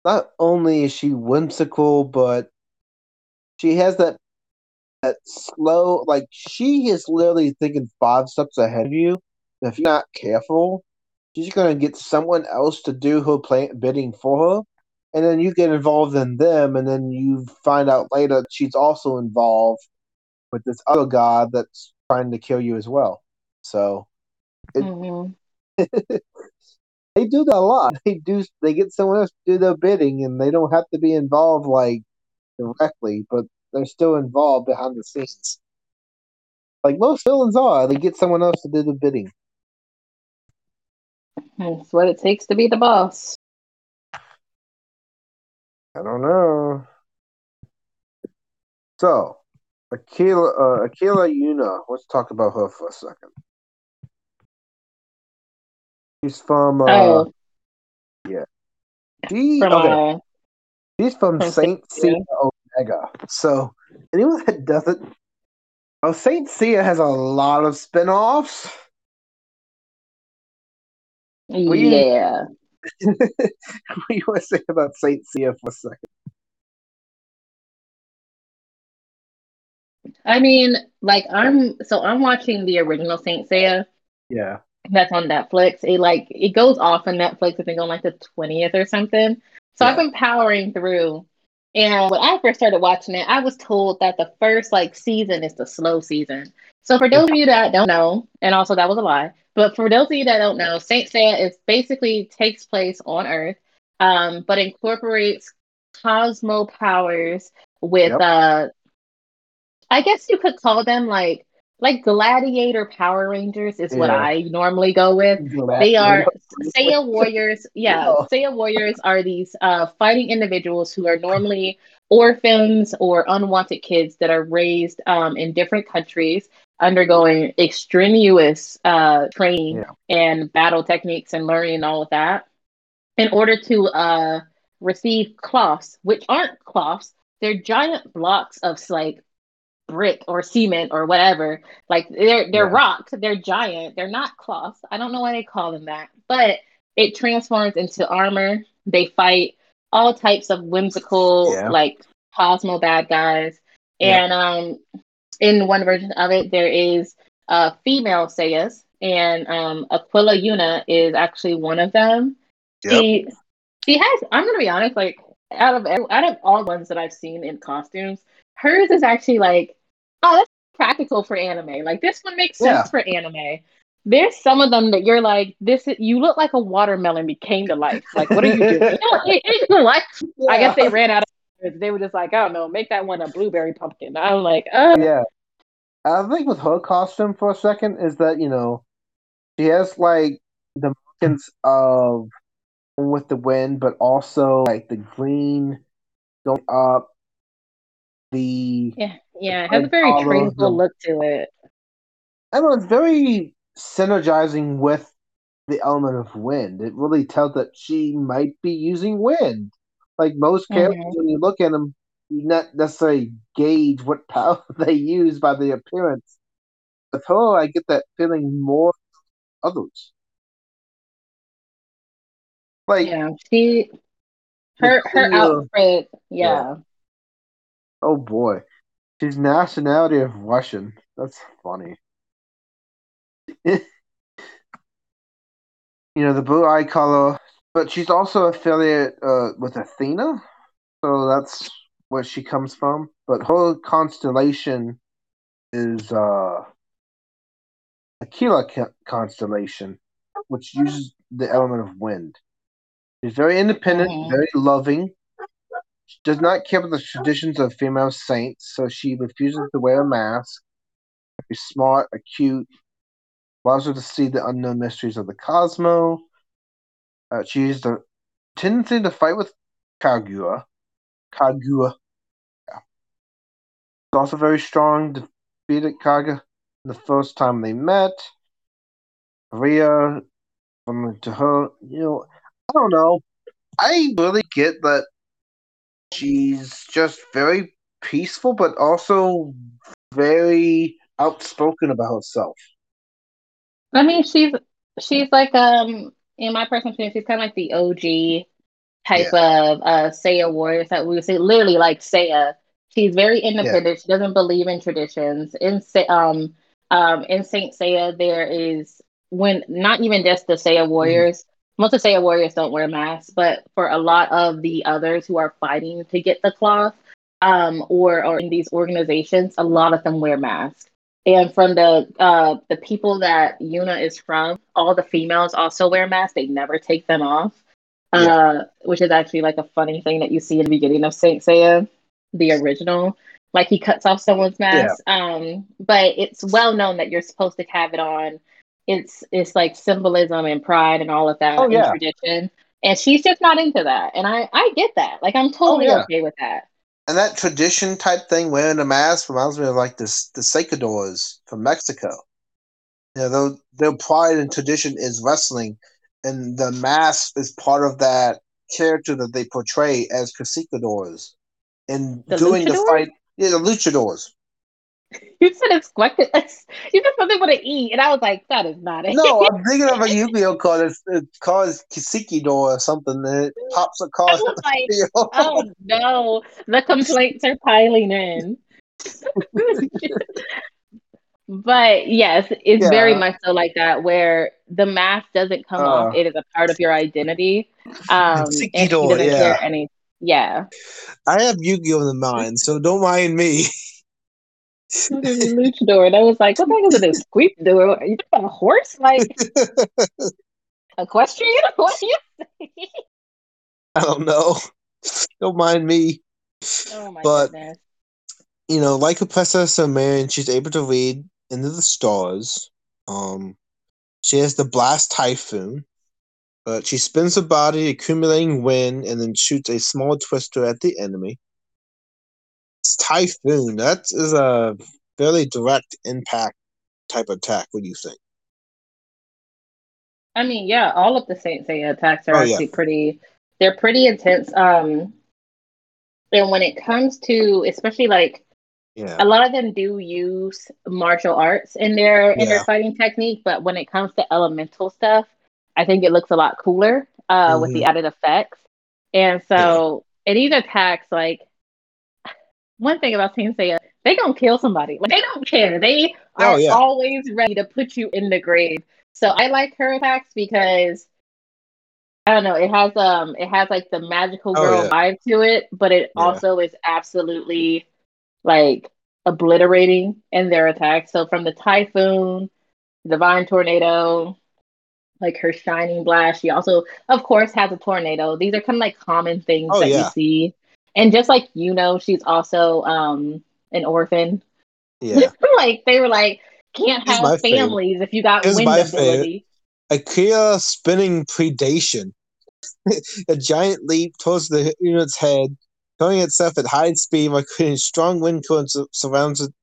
not only is she whimsical, but she has that that slow like she is literally thinking five steps ahead of you. if you're not careful, she's gonna get someone else to do her plan- bidding for her, and then you get involved in them, and then you find out later she's also involved with this other god that's trying to kill you as well. So it, mm-hmm. they do that a lot. They do they get someone else to do their bidding, and they don't have to be involved like directly, but they're still involved behind the scenes. Like most villains are, they get someone else to do the bidding. That's what it takes to be the boss. I don't know. So, Aquila, uh, Aquila Yuna. Let's talk about her for a second. She's from. Uh, oh. Yeah. She, from, okay. Uh, She's from, from Saint Seiya Omega. So anyone that doesn't, oh, Saint Seiya has a lot of spin-offs. Yeah. what do you want to say about Saint Seiya for a second? I mean, like I'm so I'm watching the original Saint Seiya. Yeah. That's on Netflix. It like it goes off on Netflix, I think on like the twentieth or something. So yeah. I've been powering through. And when I first started watching it, I was told that the first like season is the slow season. So for those of you that don't know, and also that was a lie, but for those of you that don't know, Saint Seiya is basically takes place on Earth, um, but incorporates cosmo powers with yep. uh I guess you could call them like like gladiator power rangers is yeah. what i normally go with they are Seiya warriors yeah oh. Seiya warriors are these uh, fighting individuals who are normally orphans or unwanted kids that are raised um, in different countries undergoing extraneous uh, training yeah. and battle techniques and learning all of that in order to uh, receive cloths which aren't cloths they're giant blocks of like brick or cement or whatever. Like they're they're yeah. rocks, they're giant, they're not cloth. I don't know why they call them that, but it transforms into armor. They fight all types of whimsical yeah. like Cosmo bad guys. Yeah. And um in one version of it there is uh female Seiyas and um Aquila Yuna is actually one of them. Yep. She she has I'm gonna be honest, like out of out of all ones that I've seen in costumes, hers is actually like oh, that's practical for anime. Like this one makes sense yeah. for anime. There's some of them that you're like, this is, you look like a watermelon became to life. Like, what are you doing? like, yeah. I guess they ran out of. They were just like, I don't know, make that one a blueberry pumpkin. I'm like, oh. yeah. I think with her costume for a second is that you know she has like the markings of with the wind, but also like the green going up the yeah, yeah, it has a very tranquil look to it. I know it's very synergizing with the element of wind. It really tells that she might be using wind. Like most characters, mm-hmm. when you look at them, you not necessarily gauge what power they use by the appearance. With her, I get that feeling more others. Like yeah, she her her outfit, yeah. yeah. Oh boy. She's nationality of Russian. That's funny. you know, the blue eye color, but she's also affiliate uh, with Athena. So that's where she comes from. But her constellation is uh Aquila constellation, which uses the element of wind. She's very independent, mm-hmm. very loving, she does not care about the traditions of female saints, so she refuses to wear a mask. Be smart, acute, allows her to see the unknown mysteries of the cosmos. Uh, she has the tendency to fight with Kaguya. Kaguya. Yeah. She's also very strong, defeated Koga the first time they met. Maria, from to her, you know, I don't know. I really get that she's just very peaceful, but also very outspoken about herself. I mean, she's she's like um in my personal opinion, she's kind of like the OG type yeah. of uh Seiya warriors that we would say literally like Seiya. She's very independent. Yeah. She doesn't believe in traditions. In um um in Saint Seiya, there is when not even just the Seiya mm-hmm. warriors, most of Seiya warriors don't wear masks, but for a lot of the others who are fighting to get the cloth, um, or or in these organizations, a lot of them wear masks. And from the uh, the people that Yuna is from, all the females also wear masks. They never take them off, yeah. uh, which is actually like a funny thing that you see in the beginning of Saint Seiya, the original. Like he cuts off someone's mask. Yeah. Um, but it's well known that you're supposed to have it on it's it's like symbolism and pride and all of that oh, yeah. tradition. And she's just not into that. And I I get that. Like I'm totally oh, okay with that. And that tradition type thing, wearing a mask, reminds me of like this the Secadores from Mexico. You know, their, their pride and tradition is wrestling, and the mask is part of that character that they portray as Caciquadores. And the doing luchadors? the fight, yeah, the luchadors. You said expected. You said something with an E, and I was like, that is not it. No, I'm thinking of a Yu-Gi-Oh card. It's, it's called Kiseki door or something. It pops a card. Like, oh no, the complaints are piling in. but yes, it's yeah. very much so like that, where the mask doesn't come uh, off; it is a part of your identity. Um, doesn't yeah. any. Yeah, I have Yu-Gi-Oh in the mind, so don't mind me. Luchador, and I was like, "What the heck is this squeak? Are you talking a horse? Like equestrian? What are you saying?" I don't know. Don't mind me. Oh my but, goodness. You know, like a Princess Sumerian, she's able to read into the stars. Um, she has the blast typhoon. But she spins her body, accumulating wind, and then shoots a small twister at the enemy. Typhoon. That is a fairly direct impact type attack. What do you think? I mean, yeah, all of the Saint Seiya attacks are oh, actually yeah. pretty. They're pretty intense. Um, and when it comes to, especially like yeah. A lot of them do use martial arts in their in their fighting technique, but when it comes to elemental stuff, I think it looks a lot cooler uh, mm-hmm. with the mm-hmm. added effects. And so yeah. in these attacks, like one thing about Saint Seiya, they gonna kill somebody. Like they don't care. They oh, are oh, yeah. always ready to put you in the grave. So I like her attacks because I don't know. It has um, it has like the magical oh, girl oh, yeah. vibe to it, but it also is absolutely like obliterating in their attacks. So from the typhoon, divine tornado, like her shining blast. She also, of course, has a tornado. These are kind of like common things oh, that yeah. you see. And just like you know, she's also um an orphan. Yeah. like they were like, can't have families favorite. if you got wind ability. Aquila spinning predation. a giant leap towards the unit's head, Going itself at high speed by creating strong wind currents surrounds it.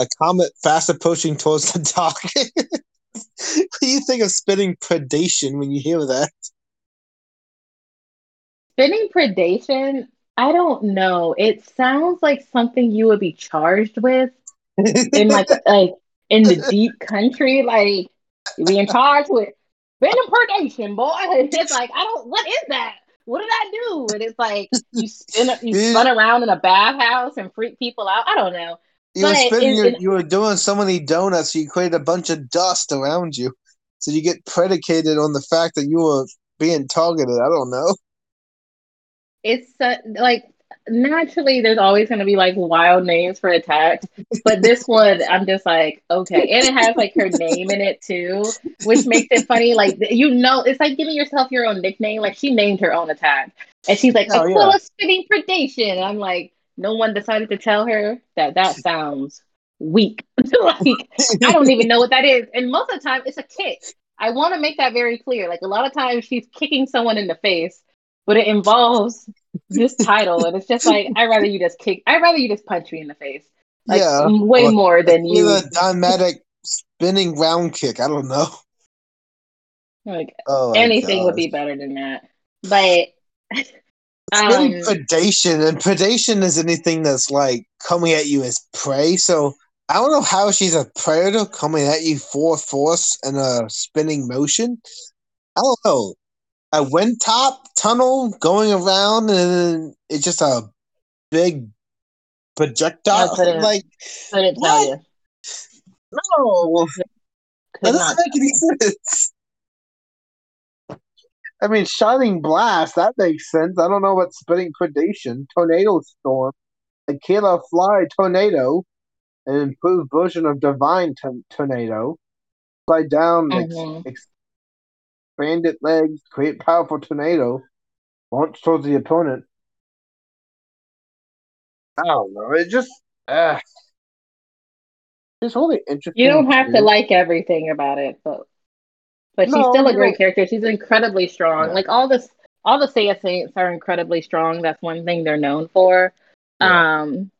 A comet fast approaching towards the target. what do you think of spinning predation when you hear that? Spinning predation? I don't know. It sounds like something you would be charged with in like like in the deep country. Like being charged in charge with spinning predation, boy. It's like I don't. What is that? what did I do? And it's like you spin you spun around in a bathhouse and freak people out. I don't know. You were spinning you were doing so many donuts, you created a bunch of dust around you. So you get predicated on the fact that you were being targeted. I don't know. It's uh, like naturally there's always going to be like wild names for attacks but this one i'm just like okay. And it has like her name in it too which makes it funny. Like you know it's like giving yourself your own nickname. Like she named her own attack. And she's like oh, aquila yeah. spinning predation. I'm like no one decided to tell her that that sounds weak. Like i don't even know what that is. And most of the time it's a kick. I want to make that very clear. Like a lot of times she's kicking someone in the face but it involves this title, and it's just like I'd rather you just kick. I'd rather you just punch me in the face. Like, yeah, way well, more than you. A dynamic spinning round kick. I don't know. Like oh anything would be better than that, but. Um, predation, and predation is anything that's like coming at you as prey. So I don't know how she's a predator coming at you for force in a spinning motion. I don't know a wind top tunnel going around, and it's just a big projectile. Couldn't, like, couldn't tell you. No, that doesn't make any sense. I mean, shining blast that makes sense. I don't know what spinning predation, tornado storm, a killer fly tornado, an improved version of divine t- tornado, slide down, mm-hmm. ex- expanded legs, create powerful tornado, launch towards the opponent. I don't know. It just uh, it's really interesting. You don't have to, to like everything about it, but but no, she's still a great character. She's incredibly strong. Yeah. Like all this, all the Seiya Saints are incredibly strong. That's one thing they're known for. Yeah. Um,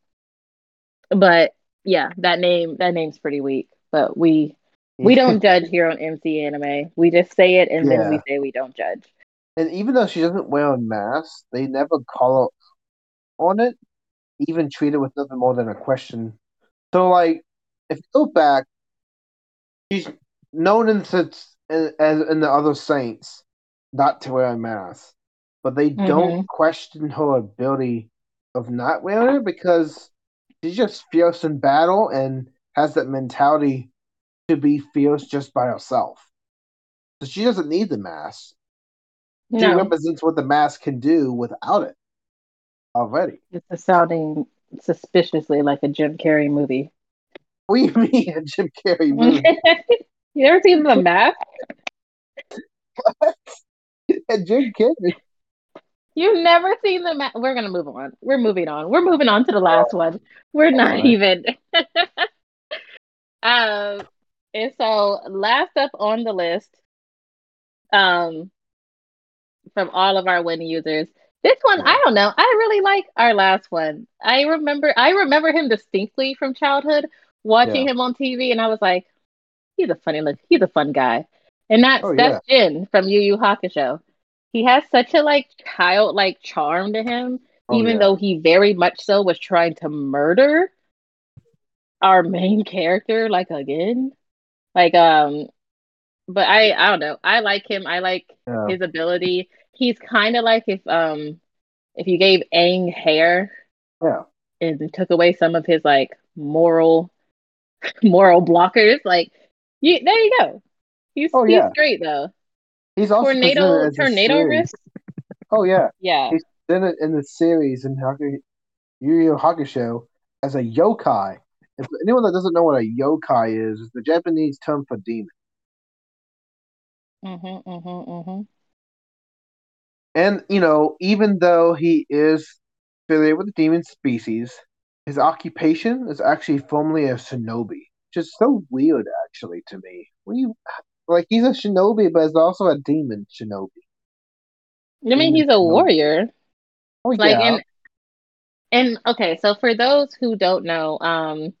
but yeah, that name that name's pretty weak. But we we don't judge here on MC Anime. We just say it and yeah. then we say we don't judge. And even though she doesn't wear a mask, they never call out on it, even treat it with nothing more than a question. So, like, if you go back, she's known in, as in the other saints not to wear a mask, but they mm-hmm. don't question her ability of not wearing it because she's just fierce in battle and has that mentality to be fierce just by herself. So she doesn't need the mask. No. She represents what the mask can do without it already. It's sounding suspiciously like a Jim Carrey movie. We do mean a Jim Carrey movie? you ever seen The Mask? What? Jim Carrey. You've never seen the mask. We're gonna move on. We're moving on. We're moving on to the last oh. one. We're not right. even. um, and so last up on the list, um, from all of our win users, this one, I don't know. I really like our last one. I remember I remember him distinctly from childhood, watching yeah. him on TV, and I was like, he's a funny look, he's a fun guy. And that's oh, that's yeah. Jin from Yu Yu Hakusho. He has such a like childlike charm to him, oh, even yeah. though he very much so was trying to murder our main character, like again. Like um but I I don't know. I like him. I like his ability he's kind of like if um if you gave Aang hair, yeah, and took away some of his like moral moral blockers, like you there you go. He's oh, he's yeah. great though. He's also tornado tornado fist. Oh yeah, yeah. He's in it in the series in Haku, Yu Yu Hakusho as a yokai. If anyone that doesn't know what a yokai is, is the Japanese term for demon. Mm-hmm, mm-hmm, mm-hmm. And you know, even though he is affiliated with the demon species, his occupation is actually formerly a shinobi, which is so weird, actually, to me. When you like, he's a shinobi, but he's also a demon shinobi. I mean, he's a shinobi. warrior. Oh like, yeah. And, and okay, so for those who don't know, um,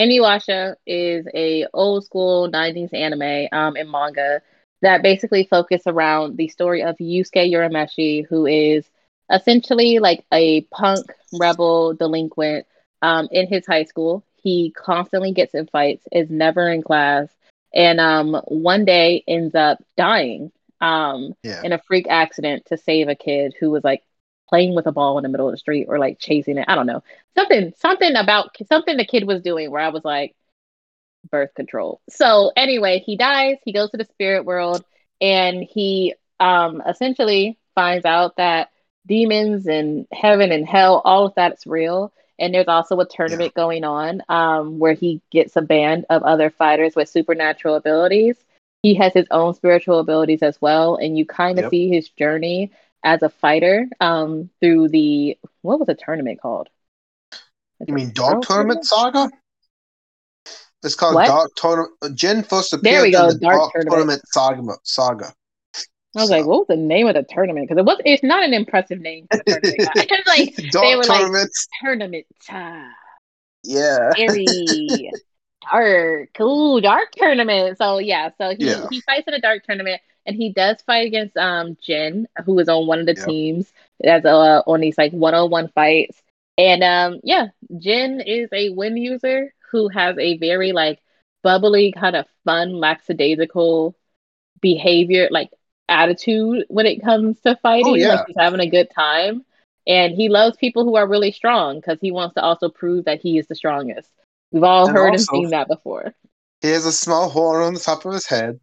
Inuyasha is a old school '90s anime um, and manga that basically focus around the story of Yusuke Urameshi, who is essentially like a punk rebel delinquent um, in his high school. He constantly gets in fights, is never in class, and um, one day ends up dying um, yeah. in a freak accident to save a kid who was like playing with a ball in the middle of the street or like chasing it. I don't know. Something something about something the kid was doing where I was like, birth control. So anyway, he dies, he goes to the spirit world, and he um essentially finds out that demons and heaven and hell, all of that's real. And there's also a tournament yeah. going on um, where he gets a band of other fighters with supernatural abilities. He has his own spiritual abilities as well, and you kind of yep. see his journey as a fighter um, through the what was the tournament called? You mean Dark Tournament Saga? It's called what? Dark Tournament. Jin first appeared there we go, in the Dark, Dark Tournament, Tournament saga, saga. I was so. like, what was the name of the tournament? Because it was it's not an impressive name for tournament. it's like Dark they were like tournament time. Yeah. Very dark. Ooh, dark tournament. So yeah, so he, yeah. he fights in a dark tournament and he does fight against um Jin, who is on one of the yep. teams that's uh, on these like one on one fights. And um yeah, Jin is a win user who has a very like bubbly, kind of fun, lackadaisical behavior, like attitude when it comes to fighting. Oh, yeah. Like he's having a good time. And he loves people who are really strong because he wants to also prove that he is the strongest. We've all and heard also, and seen that before. He has a small horn on the top of his head,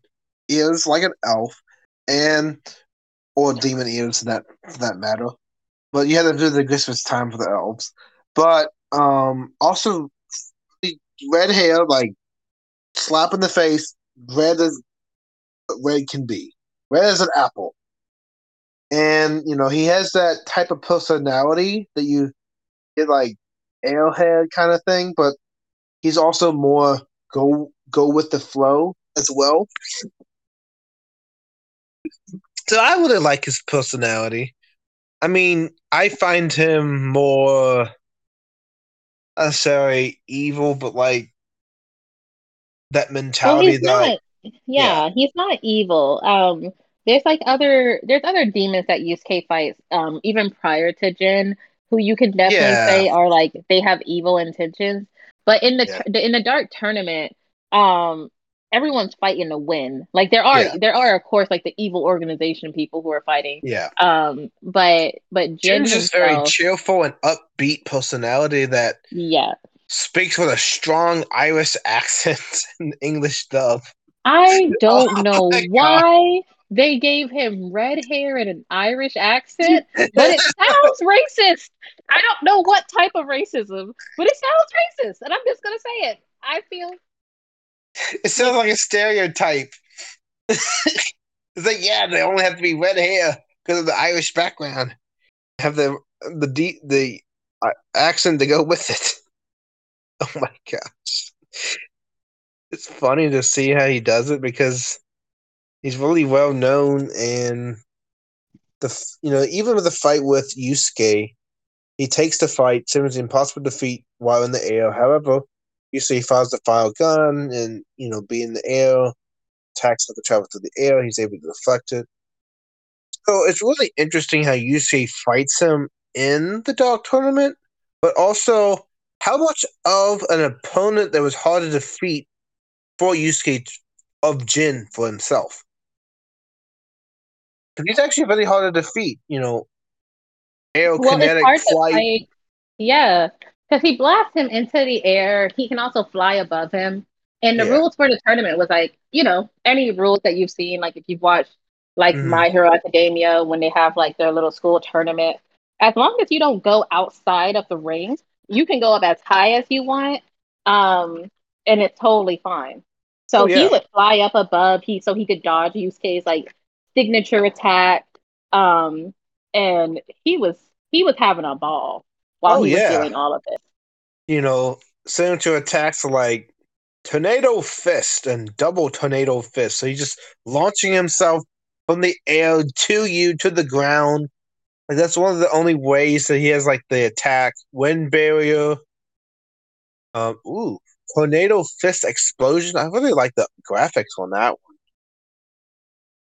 ears like an elf, and or demon ears that for that matter. But you have to do the Christmas time for the elves. But um also red hair, like slap in the face, red as red can be, red as an apple. And you know he has that type of personality that you get like airhead kind of thing, but he's also more go go with the flow as well. So I wouldn't like his personality. I mean, I find him more necessarily evil, but like that mentality well, that. Not, yeah, yeah, he's not evil. Um, there's like other there's other demons that use K fights, um, even prior to Jin, who you can definitely yeah. say are like they have evil intentions. But in the yeah. in the dark tournament, um, everyone's fighting to win. Like there are yeah. there are of course like the evil organization people who are fighting. Yeah. Um. But but Jin is just very cheerful and upbeat personality that yeah speaks with a strong Irish accent and English dub. I don't oh, know why they gave him red hair and an Irish accent, but it sounds racist. I don't know what type of racism, but it sounds racist, and I'm just gonna say it. I feel it sounds like a stereotype. it's like, yeah, they only have to be red hair because of the Irish background. Have the the de- the uh, accent to go with it. Oh my gosh, it's funny to see how he does it because he's really well known and the you know even with the fight with Yusuke, he takes the fight, seems impossible defeat while in the air. However, Usually he fires the fire gun and, you know, be in the air, attacks have to travel through the air, he's able to deflect it. So it's really interesting how Yusuke fights him in the Dark Tournament, but also how much of an opponent that was hard to defeat for Yusuke of Jin for himself. Because he's actually really hard to defeat, you know, aerokinetic well, flight. Yeah, because he blasts him into the air. He can also fly above him. And the yeah. rules for the tournament was like, you know, any rules that you've seen, like if you've watched like mm-hmm. My Hero Academia when they have like their little school tournament, as long as you don't go outside of the ring, you can go up as high as you want. Um, and it's totally fine. So oh, yeah. he would fly up above he so he could dodge Yusuke's like signature attack. Um, and he was he was having a ball while oh, he was yeah. doing all of it. You know, signature attacks like tornado fist and double tornado fist. So he's just launching himself from the air to you to the ground. Like that's one of the only ways that he has like the attack wind barrier. Um, ooh, tornado fist explosion. I really like the graphics on that one.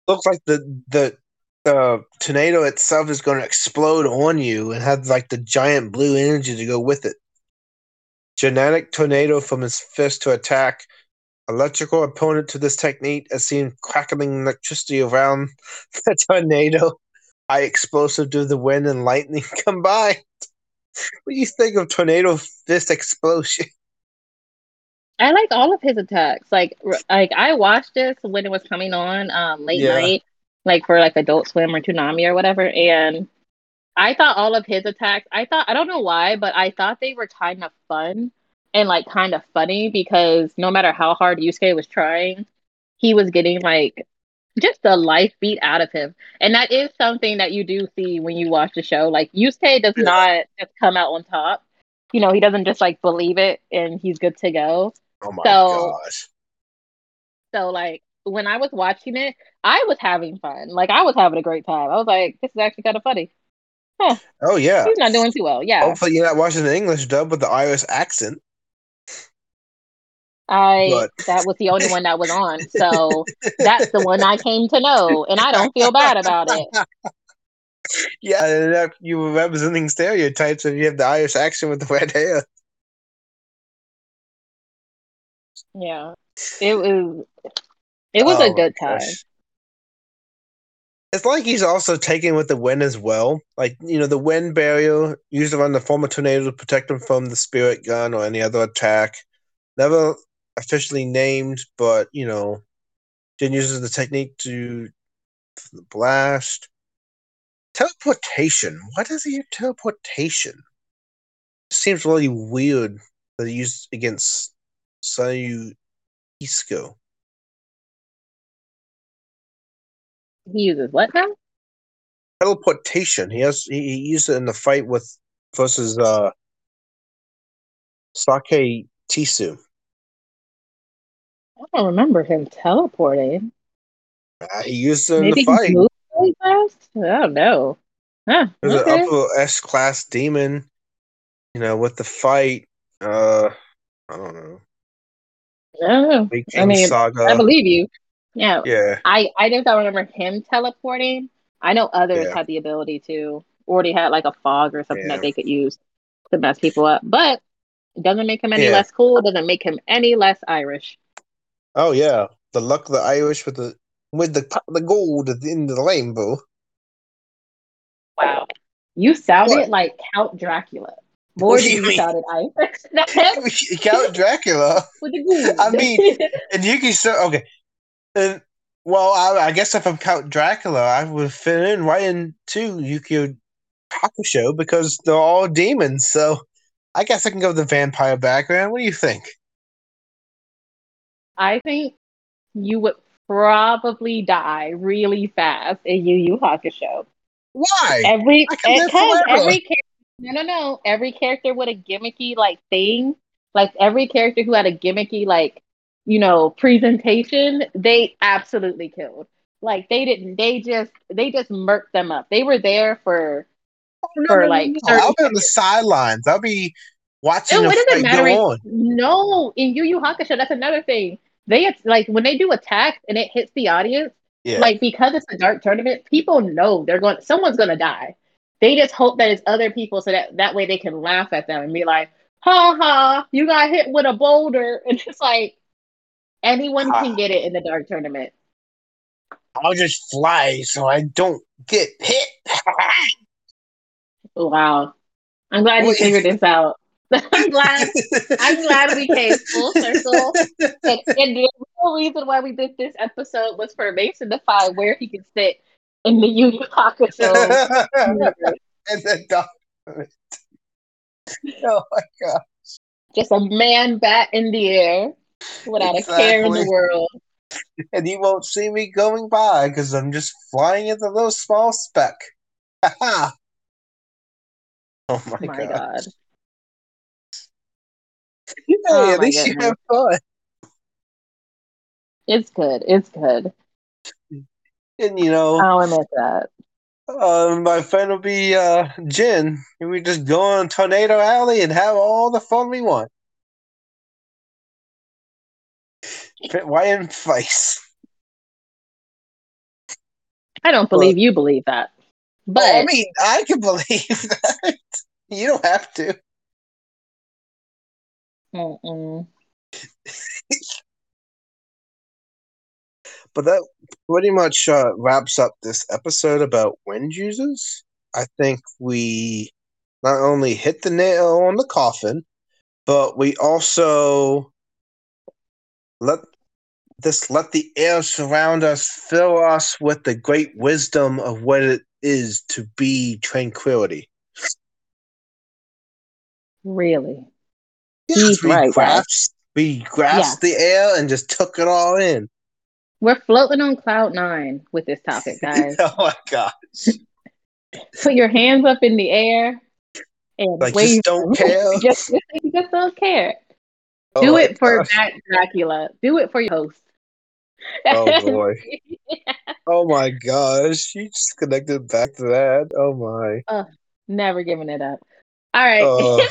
Looks like the the the tornado itself is going to explode on you and have like the giant blue energy to go with it. Genetic tornado from his fist to attack. Electrical opponent to this technique as seen crackling electricity around the tornado. High explosive to the wind and lightning combined. What do you think of tornado fist explosion? I like all of his attacks. Like, like I watched this when it was coming on um, late yeah. night, like for like Adult Swim or Toonami or whatever. And I thought all of his attacks, I thought, I don't know why, but I thought they were kind of fun and like kind of funny because no matter how hard Yusuke was trying, he was getting like just the life beat out of him. And that is something that you do see when you watch the show. Like Yusuke does not just come out on top. You know, he doesn't just like believe it and he's good to go. Oh my so, gosh. So like when I was watching it, I was having fun. Like I was having a great time. I was like, this is actually kind of funny. Huh. Oh yeah. He's not doing too well. Yeah. Hopefully you're not watching the English dub with the Irish accent. I but. that was the only one that was on. So that's the one I came to know and I don't feel bad about it. Yeah, you were representing stereotypes if you have the Irish accent with the red hair. Yeah. It was it was oh, a good time. Gosh. It's like he's also taking with the wind as well. Like, you know, the wind barrier used around the former tornado to protect him from the spirit gun or any other attack. Never officially named, but, you know, Jin uses the technique to the blast. Teleportation. What is he teleportation? It seems really weird that he used against Sayu Isko. He uses what now? Teleportation. He has he, he used it in the fight with versus uh Sake Tisu. I don't remember him teleporting. Uh, he used it in Maybe the fight. Really fast? I don't know. Huh, There's okay. an upper S class demon, you know, with the fight. Uh I don't know. I don't know. I mean, Saga. I believe you. Yeah. Yeah. I, I don't remember him teleporting. I know others yeah. had the ability to, already had like a fog or something yeah. that they could use to mess people up. But it doesn't make him any yeah. less cool. It doesn't make him any less Irish. Oh yeah, the luck of the Irish with the with the the gold at the end of the rainbow. Wow, you sounded what? like Count Dracula. More than you, you sounded Irish. Count Dracula. with the gold. I mean, and you can so okay, and well, I, I, guess if I'm Count Dracula, I would fit in right into Yu Yu Hakusho because they're all demons. So I guess I can go with the vampire background. What do you think? I think you would probably die really fast in Yu Yu Hakusho. Why? Every because every character, no no no every character with a gimmicky like thing, like every character who had a gimmicky like you know presentation, they absolutely killed. Like they didn't. They just they just murked them up. They were there for oh, no, for no, like. No, I'll be on the sidelines. I'll be watching. No, it doesn't matter. No, in Yu Yu Hakusho, that's another thing they it's like when they do attacks and it hits the audience, yeah. like because it's a dark tournament, people know they're going someone's gonna die. They just hope that it's other people so that that way they can laugh at them and be like, ha ha, you got hit with a boulder. And it's like anyone can get it in the dark tournament. I'll just fly so I don't get hit. wow. I'm glad you figured this out. I'm glad. I'm glad we came full circle. And, and the real reason why we did this episode was for Mason to find where he could sit in the Yu Yu Hakusho and the document. Oh my gosh! Just a man bat in the air without exactly. a care in the world. And you won't see me going by because I'm just flying at the little small speck. oh my, my god. god. hey, oh at least you have fun. It's good. It's good. And you know, I'll admit that. Uh, my friend will be uh, Jin, and we just go on Tornado Alley and have all the fun we want. Why in face? I don't believe but, you believe that. But I mean, I can believe that. You don't have to. Mm-mm. but that pretty much uh, wraps up this episode about wind users. I think we not only hit the nail on the coffin, but we also let this let the air surround us fill us with the great wisdom of what it is to be tranquility. Really? He's we right. Grasped, we grasped yeah. the air and just took it all in. We're floating on cloud nine with this topic, oh guys. oh my gosh. Put your hands up in the air and like, wave. Just don't care. just, just don't care. Oh Do it for Matt Dracula. Do it for your host. Oh boy. yeah. Oh my gosh. You just connected back to that. Oh my. Uh, never giving it up. All right. Uh,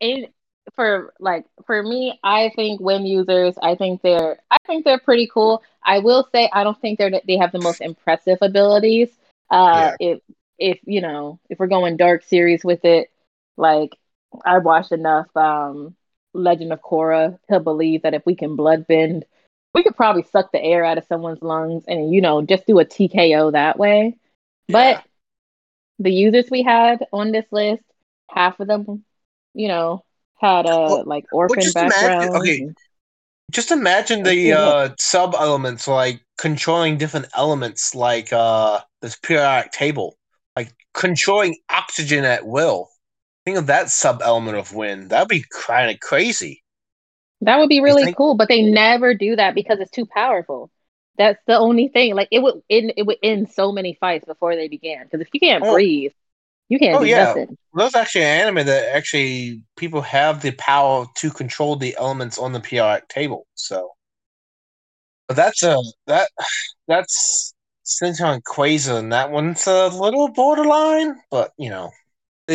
and for like for me, I think wind users, I think they're I think they're pretty cool. I will say I don't think they're they have the most impressive abilities. Uh yeah. if if you know, if we're going dark series with it, like I've watched enough um Legend of Korra to believe that if we can blood bend, we could probably suck the air out of someone's lungs and you know, just do a TKO that way. Yeah. But the users we had on this list, half of them, you know, had a well, like orphan well, background. Imagine, okay, just imagine the uh, sub elements like controlling different elements, like uh, this periodic table, like controlling oxygen at will. Think of that sub element of wind. That'd be kind of crazy. That would be really cool, but they never do that because it's too powerful. That's the only thing. Like it would end, it would end so many fights before they began. Because if you can't oh. breathe, you can't oh, do yeah. nothing. There's actually an anime that actually people have the power to control the elements on the periodic table. So, but that's a that that's Senton Quasar, and that one's a little borderline, but you know,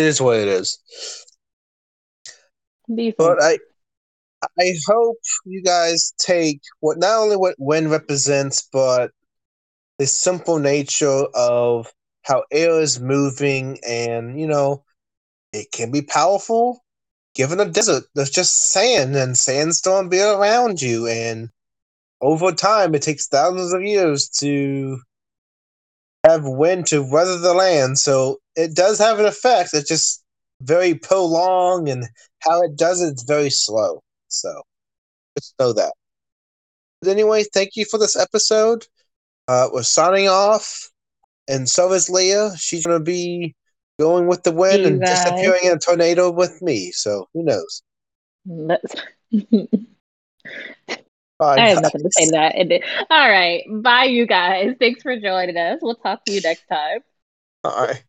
is what it is. But I I hope you guys take what not only what Win represents, but the simple nature of how air is moving, and you know, it can be powerful. Given a desert, there's just sand, and sand's be around you, and over time, it takes thousands of years to have wind to weather the land. So it does have an effect. It's just very prolonged, and how it does it, it's very slow. So just know that. But anyway, thank you for this episode. Uh, we're signing off, and so is Leah. She's going to be going with the wind and disappearing in a tornado with me. So who knows? Bye, I have nothing to say to that. All right. Bye, you guys. Thanks for joining us. We'll talk to you next time. Right.